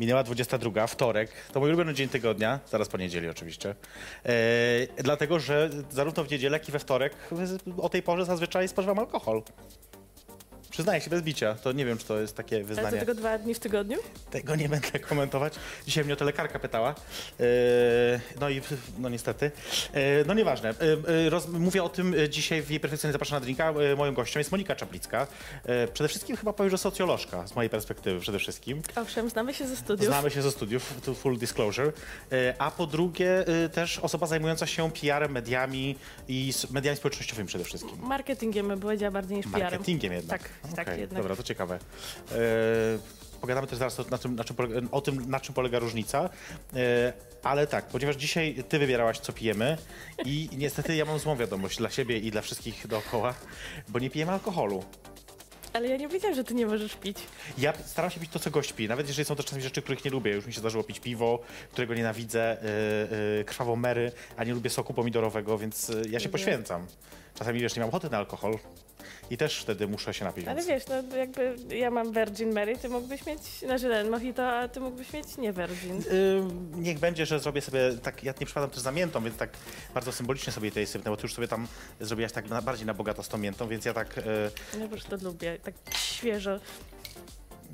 Minęła 22, wtorek. To mój ulubiony dzień tygodnia, zaraz po niedzieli oczywiście. E, dlatego, że zarówno w niedzielę, jak i we wtorek o tej porze zazwyczaj spożywam alkohol. Przyznaję się bez bicia, to nie wiem, czy to jest takie Ale to wyznanie. tylko dwa dni w tygodniu? Tego nie będę komentować. Dzisiaj mnie o to lekarka pytała. E, No i no niestety. E, No nieważne. E, Roz, mówię o tym dzisiaj w jej perfekcyjnie zapraszana drinka. Moją gością jest Monika Czaplicka. Przede wszystkim chyba powiem, że socjolożka z mojej perspektywy przede wszystkim. Owszem, znamy się ze studiów. Znamy się ze studiów, to full disclosure. A po drugie też osoba zajmująca się PR-em, mediami i mediami społecznościowymi przede wszystkim. Marketingiem bym powiedziała bardziej niż PR-em. Marketingiem jednak. Tak, tak Okej, jednak. Dobra, to ciekawe. E, pogadamy też zaraz o, na czym, na czym polega, o tym, na czym polega różnica. E, ale tak, ponieważ dzisiaj ty wybierałaś, co pijemy i niestety ja mam złą wiadomość dla siebie i dla wszystkich dookoła, bo nie pijemy alkoholu. Ale ja nie wiedziałam, że ty nie możesz pić. Ja staram się pić to, co gość pi, nawet jeżeli są to czasami rzeczy, których nie lubię. Już mi się zdarzyło pić piwo, którego nienawidzę, yy, yy, krwawą mery, a nie lubię soku pomidorowego, więc yy, ja się Mhm. poświęcam. Czasami wiesz, nie mam ochoty na alkohol i też wtedy muszę się napić. Ale wiesz, no jakby ja mam Virgin Mary, ty mógłbyś mieć, znaczy ten mojito, a ty mógłbyś mieć nie Virgin. Yy, niech będzie, że zrobię sobie tak, ja nie przypadam też za miętą, więc tak bardzo symbolicznie sobie tej sypnę, bo ty już sobie tam zrobiłaś tak na, bardziej na bogato z tą miętą, więc ja tak, yy, Ja po prostu lubię, tak świeżo.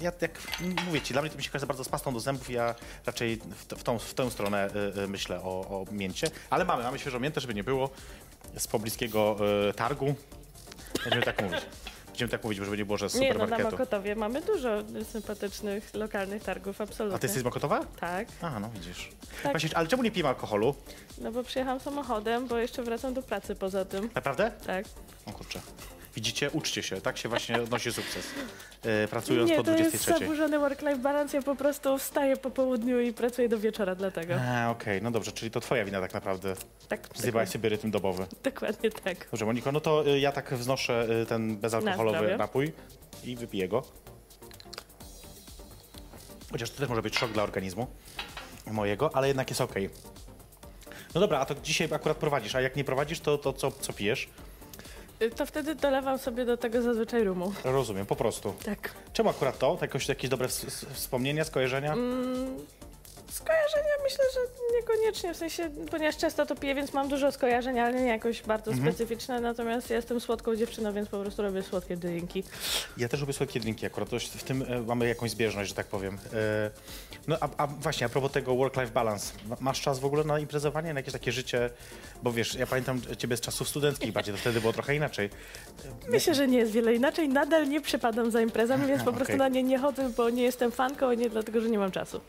ja jak mówię ci, dla mnie to mi się kojarzy bardzo z pastą do zębów, ja raczej w, w, tą, w tę stronę yy, yy, myślę o, o mięcie, ale mamy, mamy świeżą miętę, żeby nie było, z pobliskiego yy, targu, będziemy tak mówić. Będziemy tak mówić, żeby nie było, że z Nie, no na supermarketu. Mokotowie mamy dużo sympatycznych, lokalnych targów, absolutnie. A ty jesteś z Mokotowa? Tak, Aha, no widzisz. Tak. Właśnie, ale czemu nie pijemy alkoholu? no bo przyjechałam samochodem, bo jeszcze wracam do pracy poza tym. Naprawdę? Tak. O kurczę. Widzicie, uczcie się, tak się właśnie odnosi sukces. E, pracując Nie, po to jest 23. zaburzony work-life balance, ja po prostu wstaję po południu i pracuję do wieczora dlatego. A, okej, no dobrze, czyli to twoja wina tak naprawdę. Tak, Zjebałeś sobie rytm dobowy. dokładnie tak. Dobrze, Moniko, no to y, ja tak wznoszę y, ten bezalkoholowy zdrowie. napój i wypiję go. Chociaż to też może być szok dla organizmu mojego, ale jednak jest okej. No dobra, a to dzisiaj akurat prowadzisz, a jak nie prowadzisz, to, to co, co pijesz? Y, To wtedy dolewam sobie do tego zazwyczaj rumu. Rozumiem, po prostu. Tak. Czemu akurat to? To Jakoś, jakieś dobre ws- ws- wspomnienia, skojarzenia? Mm, skojarzenia myślę, że niekoniecznie, w sensie, ponieważ często to piję, więc mam dużo skojarzeń, ale nie jakoś bardzo Mhm. specyficzne, natomiast ja jestem słodką dziewczyną, więc po prostu robię słodkie drinki. Ja też lubię słodkie drinki akurat, w tym e, mamy jakąś zbieżność, że tak powiem. E, no a, a właśnie, a propos tego work-life balance, ma- masz czas w ogóle na imprezowanie, na jakieś takie życie? Bo wiesz, ja pamiętam ciebie z czasów studenckich bardziej, to wtedy było trochę inaczej. Myślę, że nie jest wiele inaczej. Nadal nie przepadam za imprezami, więc po prostu na nie nie chodzę, bo nie jestem fanką, a nie dlatego, że nie mam czasu.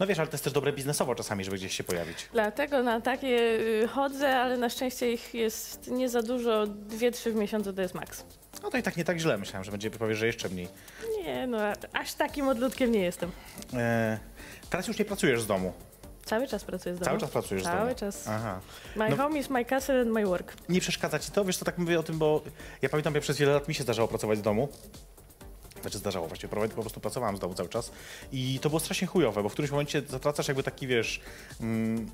No wiesz, ale to jest też dobre biznesowo czasami, żeby gdzieś się pojawić. Dlatego na takie y, chodzę, ale na szczęście ich jest nie za dużo. Dwie, trzy w miesiącu to jest maks. No to i tak nie tak źle, myślałem, że będzie powiesz, że jeszcze mniej. Nie, no aż takim odludkiem nie jestem. E, teraz już nie pracujesz z domu. Cały czas pracuję z domu. Cały czas pracujesz z domu. Cały czas. Aha. My No- home is my castle and my work. Nie przeszkadza ci to? Wiesz, to tak mówię o tym, bo ja pamiętam, jak przez wiele lat mi się zdarzało pracować z domu. Znaczy zdarzało właśnie, po po prostu pracowałem z domu cały czas. I to było strasznie chujowe, bo w którymś momencie zatracasz jakby taki, wiesz, mm,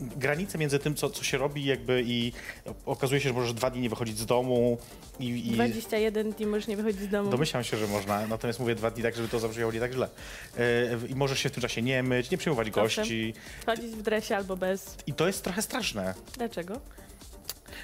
granicę między tym, co, co się robi jakby i okazuje się, że możesz dwa dni nie wychodzić z domu i... i 21 dni możesz nie wychodzić z domu. Domyślam się, że można, natomiast mówię dwa dni tak, żeby to zabrzmiało nie tak źle. E, I możesz się w tym czasie nie myć, nie przyjmować Owszem. gości. Chodzić w dresie albo bez. I to jest trochę straszne. Dlaczego?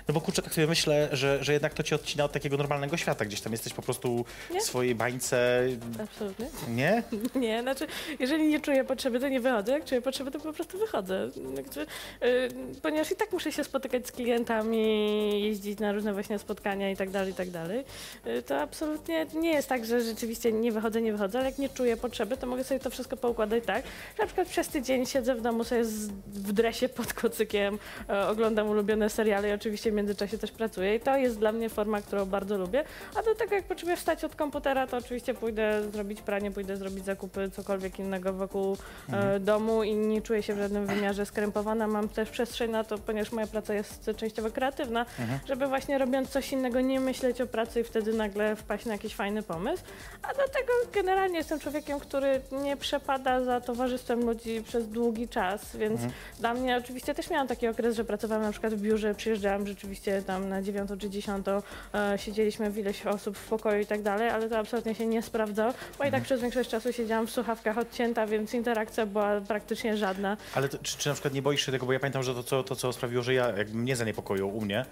No bo kurczę, tak sobie myślę, że, że jednak to cię odcina od takiego normalnego świata. Gdzieś tam jesteś po prostu Nie. w swojej bańce. Absolutnie. Nie? Nie, znaczy, jeżeli nie czuję potrzeby, to nie wychodzę. Jak czuję potrzeby, to po prostu wychodzę. Jakby, y, ponieważ i tak muszę się spotykać z klientami, jeździć na różne właśnie spotkania i tak dalej, i tak dalej. Y, to absolutnie nie jest tak, że rzeczywiście nie wychodzę, nie wychodzę, ale jak nie czuję potrzeby, to mogę sobie to wszystko poukładać tak, że na przykład przez tydzień siedzę w domu sobie w dresie pod kocykiem, e, oglądam ulubione seriale i oczywiście międzyczasie też pracuję i to jest dla mnie forma, którą bardzo lubię. A do tego, jak potrzebuję wstać od komputera, to oczywiście pójdę zrobić pranie, pójdę zrobić zakupy, cokolwiek innego wokół e, domu i nie czuję się w żadnym wymiarze skrępowana. Mam też przestrzeń na to, ponieważ moja praca jest częściowo kreatywna, żeby właśnie robiąc coś innego nie myśleć o pracy i wtedy nagle wpaść na jakiś fajny pomysł. A do tego generalnie jestem człowiekiem, który nie przepada za towarzystwem ludzi przez długi czas, więc dla mnie oczywiście też miałam taki okres, że pracowałam na przykład w biurze, przyjeżdżałam rzeczywiście rzeczywiście tam na dziewiątą czy dziesiątą e, siedzieliśmy w ileś osób w pokoju i tak dalej, ale to absolutnie się nie sprawdzało, bo i tak przez większość czasu siedziałam w słuchawkach odcięta, więc interakcja była praktycznie żadna. Ale to, czy, czy na przykład nie boisz się tego, bo ja pamiętam, że to, co, to, co sprawiło, że ja jakby mnie zaniepokoiło u mnie,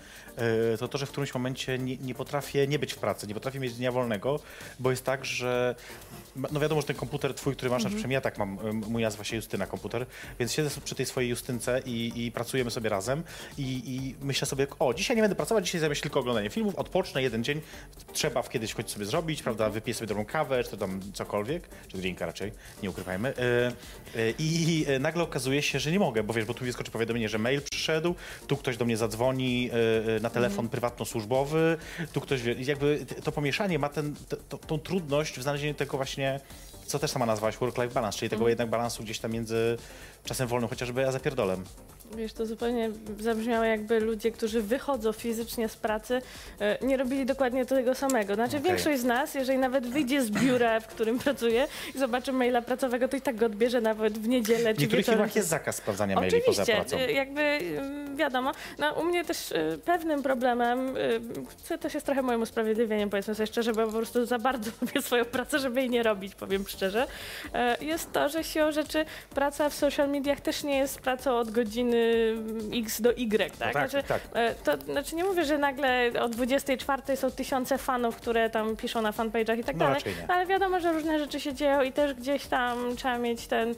yy, to to, że w którymś momencie nie, nie potrafię nie być w pracy, nie potrafię mieć dnia wolnego, bo jest tak, że no wiadomo, że ten komputer twój, który masz, na przykład ja tak mam, y, mój nazywa się Justyna komputer, więc siedzę sobie przy tej swojej Justynce i, i pracujemy sobie razem i, i myślę sobie, o, dzisiaj nie będę pracować, dzisiaj zajmę się tylko oglądaniem filmów, odpocznę jeden dzień, trzeba w kiedyś choć sobie zrobić, prawda, wypiję sobie dobrą kawę, czy tam cokolwiek, czy drinka raczej, nie ukrywajmy. Y, y, I y, nagle okazuje się, że nie mogę, bo wiesz, bo tu wyskoczy powiadomienie, że mail przyszedł, tu ktoś do mnie zadzwoni na telefon prywatno-służbowy, tu ktoś, jakby to pomieszanie ma ten, to, tą trudność w znalezieniu tego właśnie, co też sama nazwałaś, work-life balance, czyli tego jednak balansu gdzieś tam między czasem wolnym chociażby, a zapierdolem. Wiesz, to zupełnie zabrzmiało jakby ludzie, którzy wychodzą fizycznie z pracy, e, nie robili dokładnie tego samego. Znaczy Okej. większość z nas, jeżeli nawet wyjdzie z biura, w którym pracuje i zobaczy maila pracowego, to i tak go odbierze nawet w niedzielę W czy niektórych wieczorem. firmach jest zakaz sprawdzania maili poza Oczywiście, pracą. y, jakby y, wiadomo. No, u mnie też y, pewnym problemem, co też jest trochę moim usprawiedliwieniem, powiedzmy sobie szczerze, bo po prostu za bardzo lubię swoją pracę, żeby jej nie robić, powiem szczerze, jest to, że siłą rzeczy praca w social mediach też nie jest pracą od godziny X do Y, tak? No tak, znaczy, tak. e, To znaczy nie mówię, że nagle o 24 są tysiące fanów, które tam piszą na fanpage'ach i tak No dalej, ale wiadomo, że różne rzeczy się dzieją i też gdzieś tam trzeba mieć ten, y,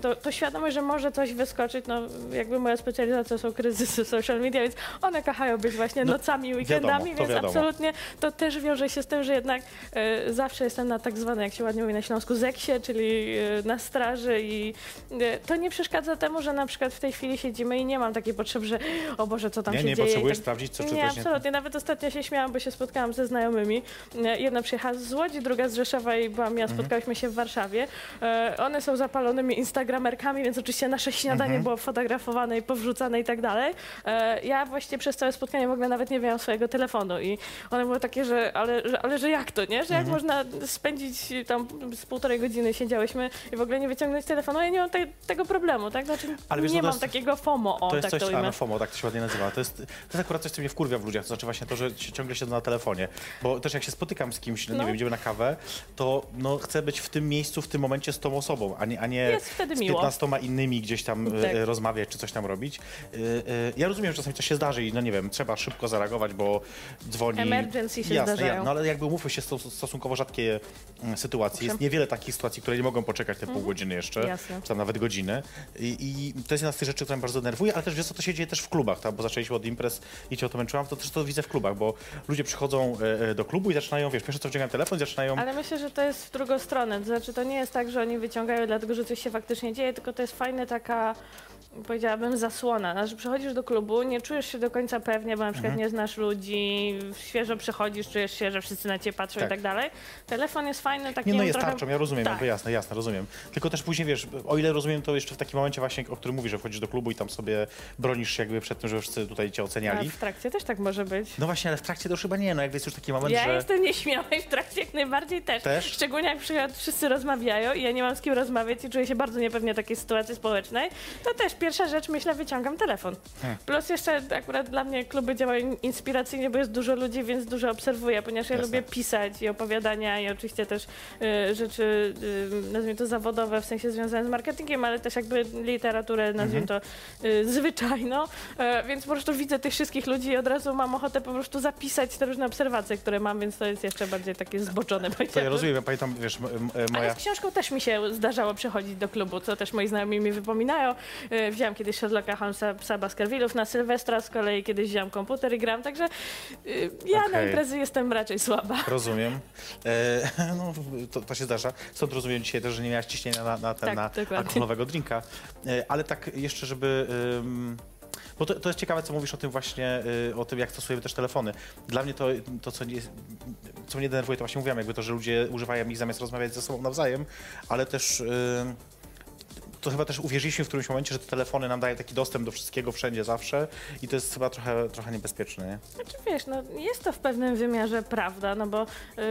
to, to świadomość, że może coś wyskoczyć, no jakby moja specjalizacja są kryzysy social media, więc one kochają być właśnie No, nocami, weekendami, wiadomo, więc wiadomo. absolutnie to też wiąże się z tym, że jednak y, zawsze jestem na tak zwanej, jak się ładnie mówi na Śląsku, zeksie, czyli y, na straży i y, to nie przeszkadza temu, że na przykład w tej chwili siedzimy i nie mam takiej potrzeby, że o Boże, co tam Nie, się nie dzieje. i potrzebujesz tak- sprawdzić, co czy nie, nie... absolutnie. Nawet ostatnio się śmiałam, bo się spotkałam ze znajomymi. E, Jedna przyjechała z Łodzi, druga z Rzeszowa i byłam Mhm. ja, spotkałyśmy się w Warszawie. E, One są zapalonymi instagramerkami, więc oczywiście nasze śniadanie Mhm. było fotografowane i powrzucane i tak dalej. E, Ja właściwie przez całe spotkanie w ogóle nawet nie miałam swojego telefonu i one były takie, że ale, że, ale że jak to, nie? Że jak Mhm. można spędzić tam z półtorej godziny siedziałyśmy i w ogóle nie wyciągnąć telefonu? Ja nie mam te, tego problemu, tak? Znaczy Ale wiesz, nie mam takiego FOMO, o, To jest tak coś, to a ujmę. na FOMO, tak to się ładnie nazywa. To jest, to jest akurat coś, co mnie wkurwia w ludziach, to znaczy właśnie to, że ci- ciągle siedzą na telefonie. Bo też jak się spotykam z kimś, no. nie wiem, idziemy na kawę, to no, chcę być w tym miejscu, w tym momencie z tą osobą, a nie, a nie Jest wtedy z miło. 15 innymi gdzieś tam e, Tak. rozmawiać czy coś tam robić. E, e, ja rozumiem, że czasami coś się zdarzy i no nie wiem, trzeba szybko zareagować, bo dzwoni... Emergency się Jasne, zdarzają. ja- no ale jakby umówmy się, stosunkowo rzadkie mm, sytuacje. Jest niewiele takich sytuacji, które nie mogą poczekać te pół godziny jeszcze, Mhm. Jasne. czy tam nawet godziny. I, I to jest jedna z tych rzeczy, która mnie bardzo denerwuje, ale też wiesz co, to się dzieje też w klubach, tak? bo zaczęliśmy od imprez i cię o to męczyłam, to też to widzę w klubach, bo ludzie przychodzą e, e, do klubu i zaczynają, wiesz, pierwsze co wciągają telefon i zaczynają... Ale myślę, że to jest w drugą stronę. To znaczy, to nie jest tak, że oni wyciągają dlatego, że coś się faktycznie dzieje, tylko to jest fajna taka, powiedziałabym, zasłona. Znaczy, przychodzisz do klubu, nie czujesz się do końca pewnie, bo na przykład Mhm. nie znasz ludzi, świeżo przychodzisz, czujesz się, że wszyscy na ciebie patrzą Tak. i tak dalej. Telefon jest fajny, taki Nie, no jest trochę... tarczą, ja rozumiem, Tak. jasne, jasne, rozumiem. Tylko też później, wiesz, o ile rozumiem, to jeszcze w takim momencie właśnie, o którym mówisz, że wchodzisz do klubu i tam sobie bronisz się jakby przed tym, że wszyscy tutaj cię A oceniali. w trakcie też tak może być. No właśnie, ale w trakcie to już chyba nie, no jakby jest już taki moment, Ja że... jestem nieśmiała i w trakcie jak najbardziej też. Też? Szczególnie jak przykład wszyscy rozmawiają i ja nie mam z kim rozmawiać i czuję się bardzo niepewnie w takiej sytuacji społecznej, to też pierwsza rzecz, myślę, wyciągam telefon. Hmm. Plus jeszcze akurat dla mnie kluby działają inspiracyjnie, bo jest dużo ludzi, więc dużo obserwuję, ponieważ ja Jasne. lubię pisać i opowiadania i oczywiście też y, rzeczy, y, nazwijmy to zawodowe, w sensie związane z marketingiem, ale też jakby literaturę, nazwijmy Mhm. to y, zwyczajną, y, więc po prostu widzę tych wszystkich ludzi i od razu mam ochotę po prostu zapisać te różne obserwacje, które mam, więc to jest jeszcze bardziej takie zboczone. To ja rozumiem, ja pamiętam, wiesz, m- m- Ale moja... z książką też mi się zdarzało przechodzić do klubu, co też moi znajomi mi wypominają. Y, Wziąłem kiedyś Sherlocka Holmesa, psa Baskervillów na Sylwestra, z kolei kiedyś wziąłem komputer i gram, także y, ja na Okej. imprezy jestem raczej słaba. Rozumiem. E, no, to, to się zdarza. Stąd rozumiem dzisiaj też, że nie miałaś ciśnienia na, na, ten, Tak, na alkoholowego drinka. E, ale tak jeszcze, żeby... bo to, to jest ciekawe, co mówisz o tym właśnie, y, o tym, jak stosujemy też telefony. Dla mnie to, to co, nie, co mnie denerwuje, to właśnie mówiłam, jakby to, że ludzie używają ich zamiast rozmawiać ze sobą nawzajem, ale też... y, to chyba też uwierzyliśmy w którymś momencie, że te telefony nam dają taki dostęp do wszystkiego wszędzie zawsze i to jest chyba trochę, trochę niebezpieczne, nie? Znaczy wiesz, no jest to w pewnym wymiarze prawda, no bo yy,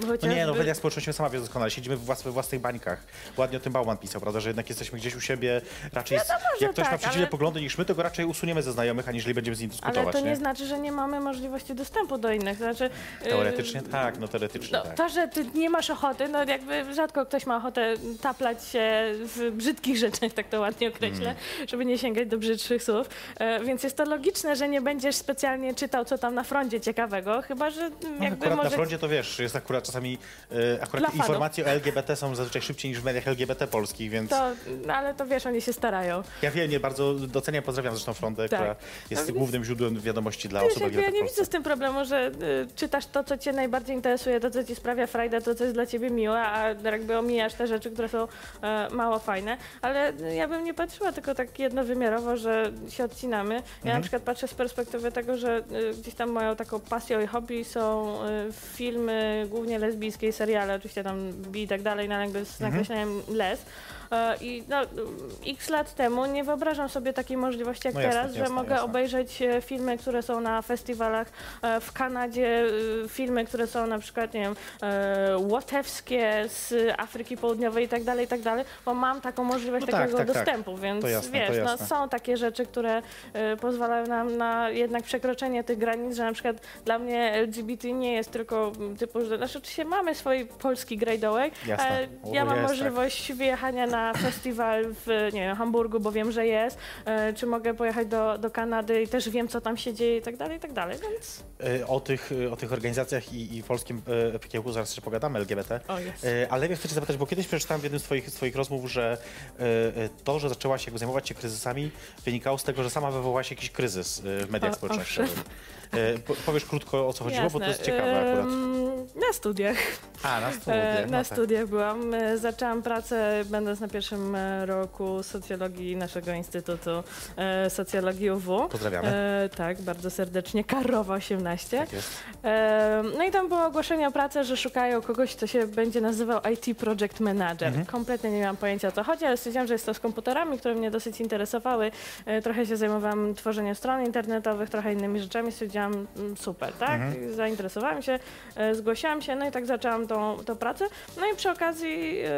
No chociażby... nie, no w mediach społecznościowych sama wiesz doskonale, siedzimy we, włas- we własnych bańkach. Ładnie o tym Bauman pisał, prawda, że jednak jesteśmy gdzieś u siebie, raczej Wiadomo, że jak ktoś ma tak, przeciwne ale- poglądy niż my, to go raczej usuniemy ze znajomych, aniżeli będziemy z nim Ale dyskutować, to nie nie? znaczy, że nie mamy możliwości dostępu do innych. Znaczy, yy, Teoretycznie tak, no teoretycznie No, tak. to, że ty nie masz ochoty, no jakby rzadko ktoś ma ochotę taplać się w brzydkich rzeczach, tak to ładnie określę, Mm. żeby nie sięgać do brzydszych słów. E, więc jest to logiczne, że nie będziesz specjalnie czytał, co tam na froncie ciekawego, chyba że mm, No, jakby akurat może... na froncie to wiesz, jest akurat czasami, e, akurat informacje o LGBT są zazwyczaj szybciej niż w mediach LGBT polskich, więc To, no, ale to wiesz, oni się starają. ja wiem, nie bardzo doceniam, pozdrawiam zresztą Frontę, Tak. która jest No głównym źródłem wiadomości dla osób ja LGBT w nie widzę z tym problemu, że y, czytasz to, co cię najbardziej interesuje, to, co ci sprawia frajdę, to, co jest dla ciebie miłe, a jakby omijasz te rzeczy, które są e, mało fajne. Ale ja bym nie patrzyła tylko tak jednowymiarowo, że się odcinamy. Ja Mhm. na przykład patrzę z perspektywy tego, że y, gdzieś tam moją taką pasją i hobby są y, filmy, głównie lesbijskie i seriale, oczywiście tam bi i tak dalej, no jakby z Mhm. nakreśleniem les. E, I no, x lat temu nie wyobrażam sobie takiej możliwości jak No jasne, teraz, że jasne, mogę jasne. obejrzeć e, filmy, które są na festiwalach e, w Kanadzie, filmy, które są na przykład, nie wiem, łotewskie z Afryki Południowej i tak dalej, i tak dalej, bo mam taką możliwość No tak, takiego tak, tak. dostępu, więc To jasne, wiesz, no, są takie rzeczy, które e, pozwalają nam na jednak przekroczenie tych granic, że na przykład dla mnie LGBT nie jest tylko mm, typu, że znaczy oczywiście mamy swój polski grajdołek, ale ja mam jest, tak. możliwość wyjechania na festiwal w nie wiem, Hamburgu, bo wiem, że jest, e, czy mogę pojechać do, do Kanady i też wiem, co tam się dzieje i tak dalej, i tak dalej, więc E, O tych, o tych organizacjach i, i polskim e, zaraz jeszcze pogadamy, LGBT. o jest. E, Ale ja chcę cię zapytać, bo kiedyś przeczytałem w jednym z twoich, swoich rozmów, że to, że zaczęłaś jakby zajmować się kryzysami, wynikało z tego, że sama wywołałaś jakiś kryzys e, w mediach społecznościowych. Po- Powiesz krótko, o co chodziło, bo to jest Jasne. ciekawe akurat. Na studiach. A, na E, studiach. Na no tak. studiach byłam. E, Zaczęłam pracę, będąc na pierwszym roku socjologii naszego Instytutu Socjologii UW. Pozdrawiamy. Tak, bardzo serdecznie. Karowa 18. Tak jest. No i tam było ogłoszenie o pracę, że szukają kogoś, kto się będzie nazywał IT Project Manager. Mhm. Kompletnie nie miałam pojęcia o co chodzi, ale stwierdziłam, że jest to z komputerami, które mnie dosyć interesowały. Trochę się zajmowałam tworzeniem stron internetowych, trochę innymi rzeczami. Stwierdziłam, mm, super, tak? Mhm. Zainteresowałam się, e, zgłosiłam się, no i tak zaczęłam tą, tą pracę. No i przy okazji e,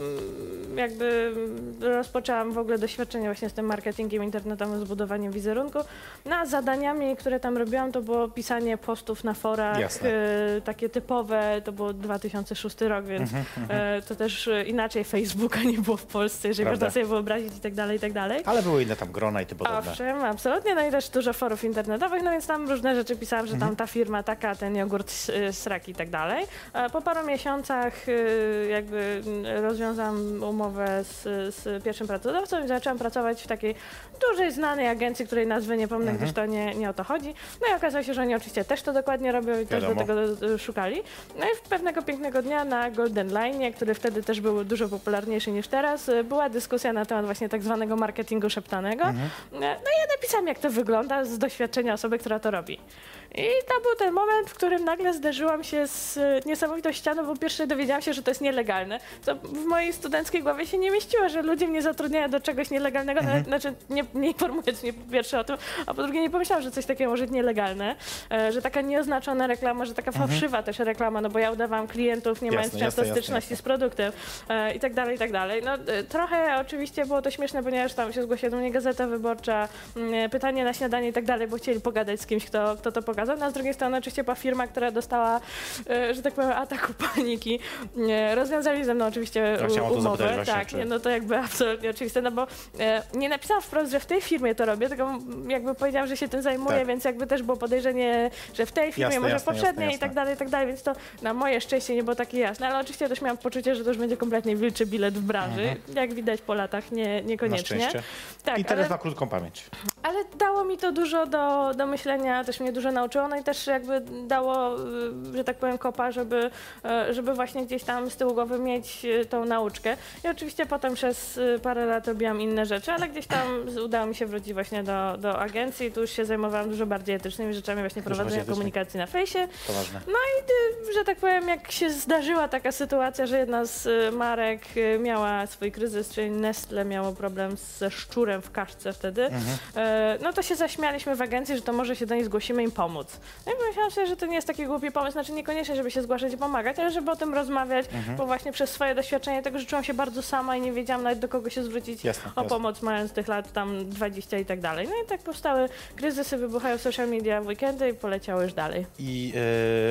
mm, jakby rozpoczęłam w ogóle doświadczenie właśnie z tym marketingiem internetowym, z budowaniem wizerunku. No a zadaniami, które tam robiłam, to było pisanie postów na forach, Jasne. e, takie typowe, to było 2006 rok, więc Mhm, e, to też inaczej Facebooka nie było w Polsce, jeżeli Prawda. można sobie wyobrazić i tak dalej, i tak dalej. Ale były inne tam grona i ty podobne. Owszem, absolutnie, no i też dużo forów internetowych, no więc tam różne rzeczy pisałam, że Mhm. tam ta firma taka, ten jogurt, y, sraki i tak dalej. E, Po paru miesiącach y, jakby mm, rozwiązałam umowę z, z pierwszym pracodawcą i zaczęłam pracować w takiej dużej, znanej agencji, której nazwy nie pomnę, Mhm. gdyż to nie, nie o to chodzi. No i okazało się, że oni oczywiście też to dokładnie robią i też do tego y, szukali. No i pewnego pięknego dnia na Golden Line, który wtedy też był dużo popularniejszy niż teraz, była dyskusja na temat właśnie tak zwanego marketingu szeptanego. Mhm. No i ja napisałam, jak to wygląda z doświadczenia osoby, która to robi. I to był ten moment, w którym nagle zderzyłam się z e, niesamowitą ścianą, bo pierwsze dowiedziałam się, że to jest nielegalne. Co w mojej studenckiej głowie się nie mieściło, że ludzie mnie zatrudniają do czegoś nielegalnego. Mhm. Nawet, znaczy, nie, nie informując mnie po pierwsze o tym, a po drugie nie pomyślałam, że coś takiego może być nielegalne. E, że taka nieoznaczona reklama, że taka fałszywa też reklama, no bo ja udawałam klientów, nie Jasne, mając często jasne, styczności jasne. z produktem e, i tak dalej, i tak dalej. No, trochę oczywiście było to śmieszne, ponieważ tam się zgłosiła do mnie Gazeta Wyborcza, mm, pytanie na śniadanie i tak dalej, bo chcieli pogadać z kimś, kto, kto to pokazał. No, a z drugiej strony oczywiście była firma, która dostała, e, że tak powiem, ataku paniki. E, Rozwiązali ze mną oczywiście Ja to umowę. zapytać właśnie, tak, czy- no to jakby absolutnie oczywiste, no bo e, nie napisałam wprost, że w tej firmie to robię, tylko jakby powiedziałam, że się tym zajmuję, Tak. więc jakby też było podejrzenie, że w tej firmie, Jasne, może jasne, poprzedniej jasne, i tak dalej, i tak dalej, więc to na moje szczęście nie było takie jasne, ale oczywiście też miałam poczucie, że to już będzie kompletnie wilczy bilet w branży, jak widać po latach nie, Mhm. Na niekoniecznie. Tak, Internet ale ma krótką pamięć. Ale dało mi to dużo do, do myślenia, też mnie dużo nauczyło, no i też jakby dało, y, że tak powiem, kopa, żeby, y, żeby właśnie gdzieś tam z tyłu głowy mieć y, tą nauczkę. I oczywiście potem przez y, parę lat robiłam inne rzeczy, ale gdzieś tam udało mi się wrócić właśnie do, do agencji. Tu już się zajmowałam dużo bardziej etycznymi rzeczami, właśnie prowadzenia komunikacji na fejsie. To ważne. że tak powiem, jak się zdarzyła taka sytuacja, że jedna z y, marek y, miała swój kryzys, czyli Nestle miało problem ze szczurem w kaszce wtedy, Mhm. e, no to się zaśmialiśmy w agencji, że to może się do niej zgłosimy im pomóc. No i pomyślałam sobie, że to nie jest taki głupi pomysł, znaczy niekoniecznie, żeby się zgłaszać i pomagać, ale żeby o tym rozmawiać, Mhm. bo właśnie przez swoje doświadczenie tego, że czułam się bardzo sama i nie wiedziałam nawet do kogo się zwrócić Jasne, o jasne. pomoc, mając tych lat tam 20 i tak dalej. No i tak powstały kryzysy, wybuchają social media w weekendy i poleciały już dalej. I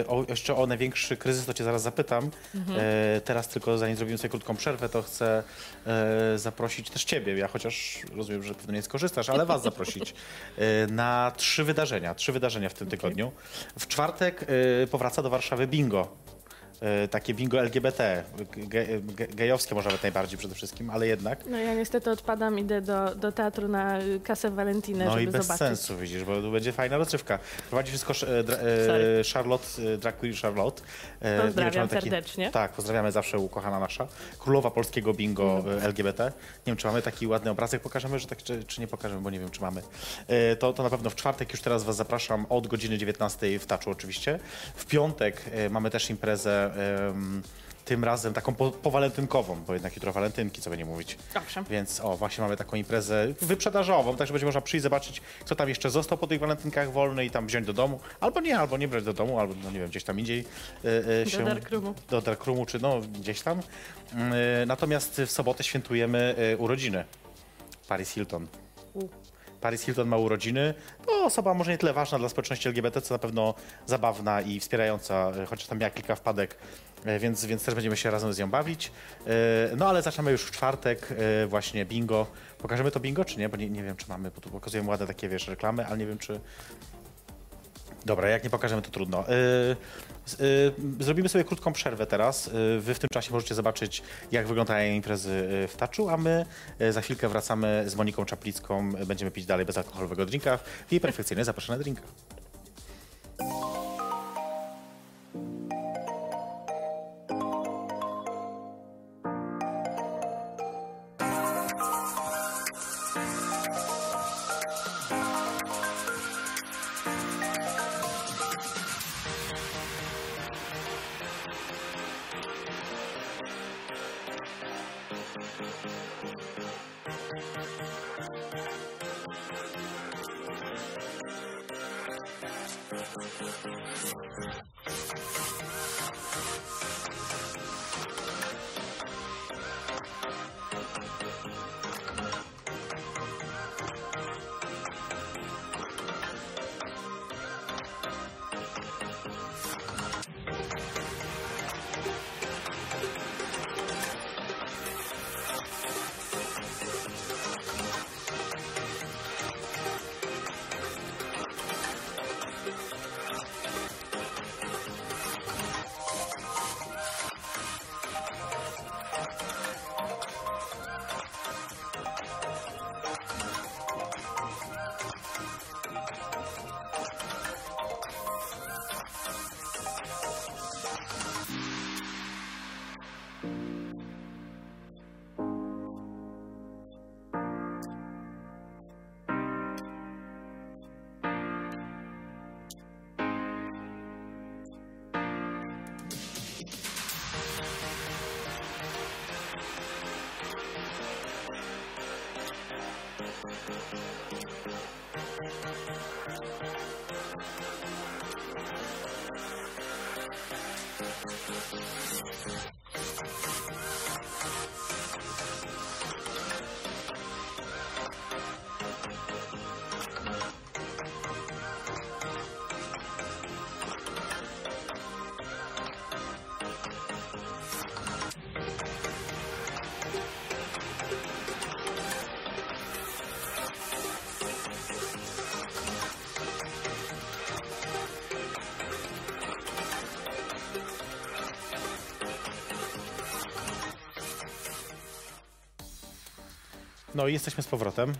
e, o, jeszcze o największy kryzys to cię zaraz zapytam. Mhm. E, teraz tylko zanim zrobimy sobie krótką przerwę, to chcę e, zaprosić też ciebie. Ja chociaż rozumiem, że pewnie nie skorzystasz, ale was zaprosić e, na trzy wydarzenia. Trzy wydarzenia w tym tygodniu. W czwartek e, powraca do Warszawy bingo. E, takie bingo LGBT, ge, ge, gejowskie może nawet najbardziej przede wszystkim, ale jednak. No ja niestety odpadam, idę do, do teatru na kasę Walentinę, No żeby i bez zobaczyć. sensu, widzisz, bo będzie fajna rozrywka. Prowadzi wszystko e, dra, e, Charlotte, drag queen Charlotte. E, wiem, Pozdrawiam taki- serdecznie. Tak, pozdrawiamy zawsze ukochana nasza. Królowa polskiego bingo Mhm. e, LGBT. Nie wiem, czy mamy taki ładny obrazek, pokażemy, że tak, czy, czy nie pokażemy, bo nie wiem, czy mamy. E, To, to na pewno w czwartek, już teraz was zapraszam od godziny 19 w Taczu oczywiście. W piątek mamy też imprezę em, tym razem taką po, powalentynkową, bo jednak jutro walentynki, co by nie mówić. Owszem. Więc o, właśnie mamy taką imprezę wyprzedażową, tak że będzie można przyjść, zobaczyć, co tam jeszcze został po tych walentynkach wolny i tam wziąć do domu. Albo nie, albo nie brać do domu, albo no nie wiem, gdzieś tam indziej e, e, się... Darkroomu. Do Darkroomu, czy no gdzieś tam. E, natomiast w sobotę świętujemy urodziny. Paris Hilton. Paris Hilton ma urodziny. To osoba może nie tyle ważna dla społeczności LGBT, co na pewno zabawna i wspierająca, e, chociaż tam miała kilka wpadek, e, więc, więc też będziemy się razem z nią bawić. E, No ale zaczynamy już w czwartek, właśnie bingo. Pokażemy to bingo, czy nie? Bo nie, nie wiem, czy mamy, bo tu pokazujemy ładne takie, wiesz, reklamy, ale nie wiem, czy... Dobra, jak nie pokażemy, to trudno. Z- yy, zrobimy sobie krótką przerwę teraz. Yy, wy w tym czasie możecie zobaczyć, jak wyglądają imprezy w Taczu, a my za chwilkę wracamy z Moniką Czaplicką. Będziemy pić dalej bezalkoholowego drinka w jej perfekcyjnie zapraszane drinka. you No i jesteśmy z powrotem.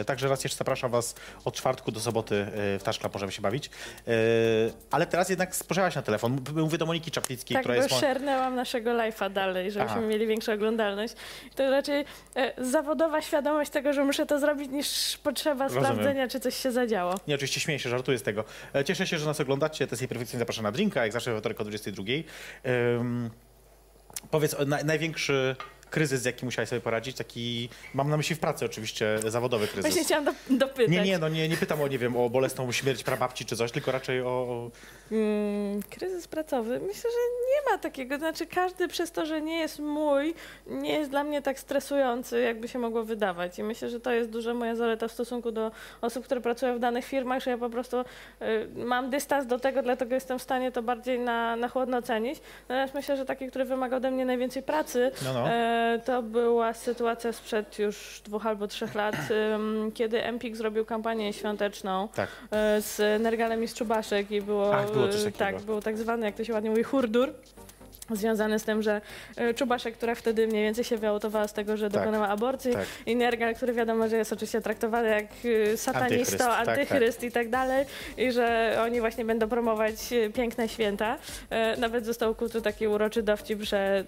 E, także raz jeszcze zapraszam Was od czwartku do soboty e, w Taszkla, możemy się bawić. E, ale teraz jednak spojrzałaś na telefon. Mówię do Moniki Czaplickiej, Tak, która jest... mo- szernęłam naszego live'a dalej, żebyśmy Aha. mieli większą oglądalność. To raczej e, zawodowa świadomość tego, że muszę to zrobić, niż potrzeba Rozumiem. sprawdzenia, czy coś się zadziało. Nie, oczywiście śmieję się, żartuję z tego. E, Cieszę się, że nas oglądacie. To jest jej perfekcyjnie zapraszam na drinka, jak zawsze we wtorek o 22. Ym, powiedz, na, największy kryzys, z jakim musiałeś sobie poradzić, taki, mam na myśli w pracy oczywiście, zawodowy kryzys. Właśnie chciałam do, dopytać. Nie, nie, no nie, nie pytam o, nie wiem, o bolesną śmierć prababci czy coś, tylko raczej o... o... Mm, kryzys pracowy? Myślę, że nie ma takiego. Znaczy, każdy przez to, że nie jest mój, nie jest dla mnie tak stresujący, jakby się mogło wydawać. I myślę, że to jest duża moja zaleta w stosunku do osób, które pracują w danych firmach, że ja po prostu y, mam dystans do tego, dlatego jestem w stanie to bardziej na, na chłodno ocenić. Natomiast myślę, że taki, który wymaga ode mnie najwięcej pracy, No, no. E, to była sytuacja sprzed już dwóch albo trzech lat, kiedy Empik zrobił kampanię świąteczną Tak. e, z Nergalem i Szczubaszek i było, Ach, było coś e, takiego. tak, był tak zwany, jak to się ładnie mówi, hurdur. Związany z tym, że e, Czubaszek, która wtedy mniej więcej się wyautowała z tego, że Tak, dokonała aborcji, tak. i Nergal, który wiadomo, że jest oczywiście traktowany jak e, satanista, Antychryst, tak, antychryst i tak dalej, i że oni właśnie będą promować e, piękne święta. Nawet został kuty taki uroczy dowcip, że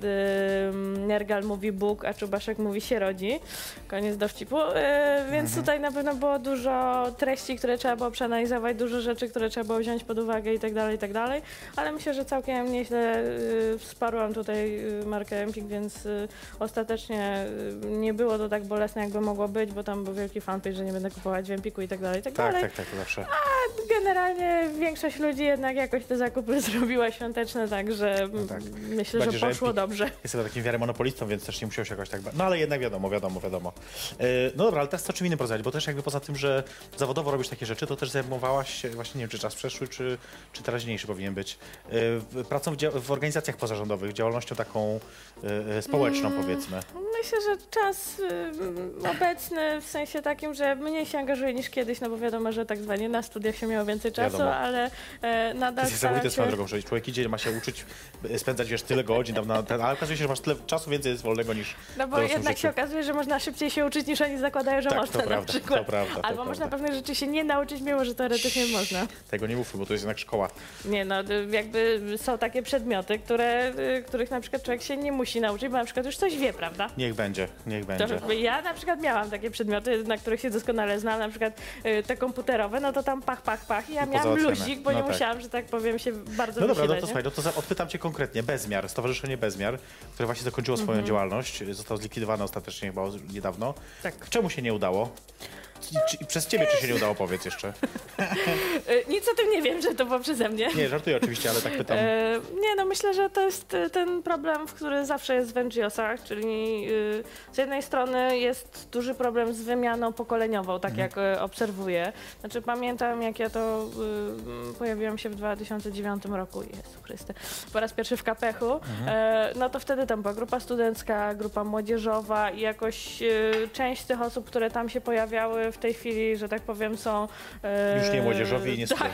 Nergal mówi Bóg, a Czubaszek mówi się rodzi. Koniec dowcipu. Więc Mhm. tutaj na pewno było dużo treści, które trzeba było przeanalizować, dużo rzeczy, które trzeba było wziąć pod uwagę i tak dalej, i tak dalej. Ale myślę, że całkiem nieźle e, wsparłam tutaj e, markę Empik, więc e, ostatecznie e, nie było to tak bolesne, jakby mogło być, bo tam był wielki fanpage, że nie będę kupować w Empiku i tak dalej, i tak, Tak, dalej. tak, tak, zawsze. Generalnie większość ludzi jednak jakoś te zakupy zrobiła świąteczne, także No tak. myślę, Bardziej, że że poszło Empik- dobrze. Jestem takim wiarę monopolistą, więc też nie musiał się jakoś tak... No ale jednak wiadomo, wiadomo, wiadomo. E, No dobra, ale teraz co czym innym porozmawiać, bo też jakby poza tym, że zawodowo robisz takie rzeczy, to też zajmowałaś się, właśnie nie wiem, czy czas przeszły, czy, czy teraźniejszy powinien być, e, w- pracą w, dzia- w organizacjach pozarządowych, działalnością taką e, e, społeczną Mm. powiedzmy. Myślę, że czas y, obecny w sensie takim, że mniej się angażuję niż kiedyś, no bo wiadomo, że tak zwanie na studiach się miało więcej czasu, Wiadomo. ale e, To nadal jest staram niesamowite swoją drogą, że człowiek idzie, ma się uczyć, spędzać wiesz, tyle godzin, tam na ten, ale okazuje się, że masz tyle czasu więcej jest wolnego niż No bo jednak życiu. się okazuje, że można szybciej się uczyć niż oni zakładają, że Tak, można to na prawda, przykład. to prawda, to Albo prawda. można pewnych rzeczy się nie nauczyć, mimo że teoretycznie można. Tego nie mówmy, bo to jest jednak szkoła. Nie no, jakby są takie przedmioty, które, których na przykład człowiek się nie musi nauczyć, bo na przykład już coś wie, prawda? Niech będzie, niech To, będzie. żeby ja na przykład miałam takie przedmioty, na których się doskonale znam, na przykład y, te komputerowe, no to tam pach, pach, pach i ja I miałam luzik, bo No nie tak. musiałam, że tak powiem, się bardzo No dobra, no wysilać, to nie? słuchaj, no to odpytam cię konkretnie. Bezmiar, Stowarzyszenie Bezmiar, które właśnie zakończyło swoją Mhm. działalność, zostało zlikwidowane ostatecznie chyba niedawno. Tak. Czemu się nie udało? I, czy, przez ciebie czy się nie udało, powiedz jeszcze. Y, Nic o tym nie wiem, że to było przeze mnie. Nie, żartuję oczywiście, ale tak pytam. E, nie, no myślę, że to jest e, ten problem, który zawsze jest w NGO-sach, czyli y, z jednej strony jest duży problem z wymianą pokoleniową, tak Mhm. jak e, obserwuję. Znaczy pamiętam, jak ja to y, pojawiłam się w 2009 roku, Jezu Chryste, po raz pierwszy w Kapechu, Mhm. e, no to wtedy tam była grupa studencka, grupa młodzieżowa i jakoś y, część z tych osób, które tam się pojawiały w tej chwili, że tak powiem, są... e, Już nie młodzieżowi i nie tak.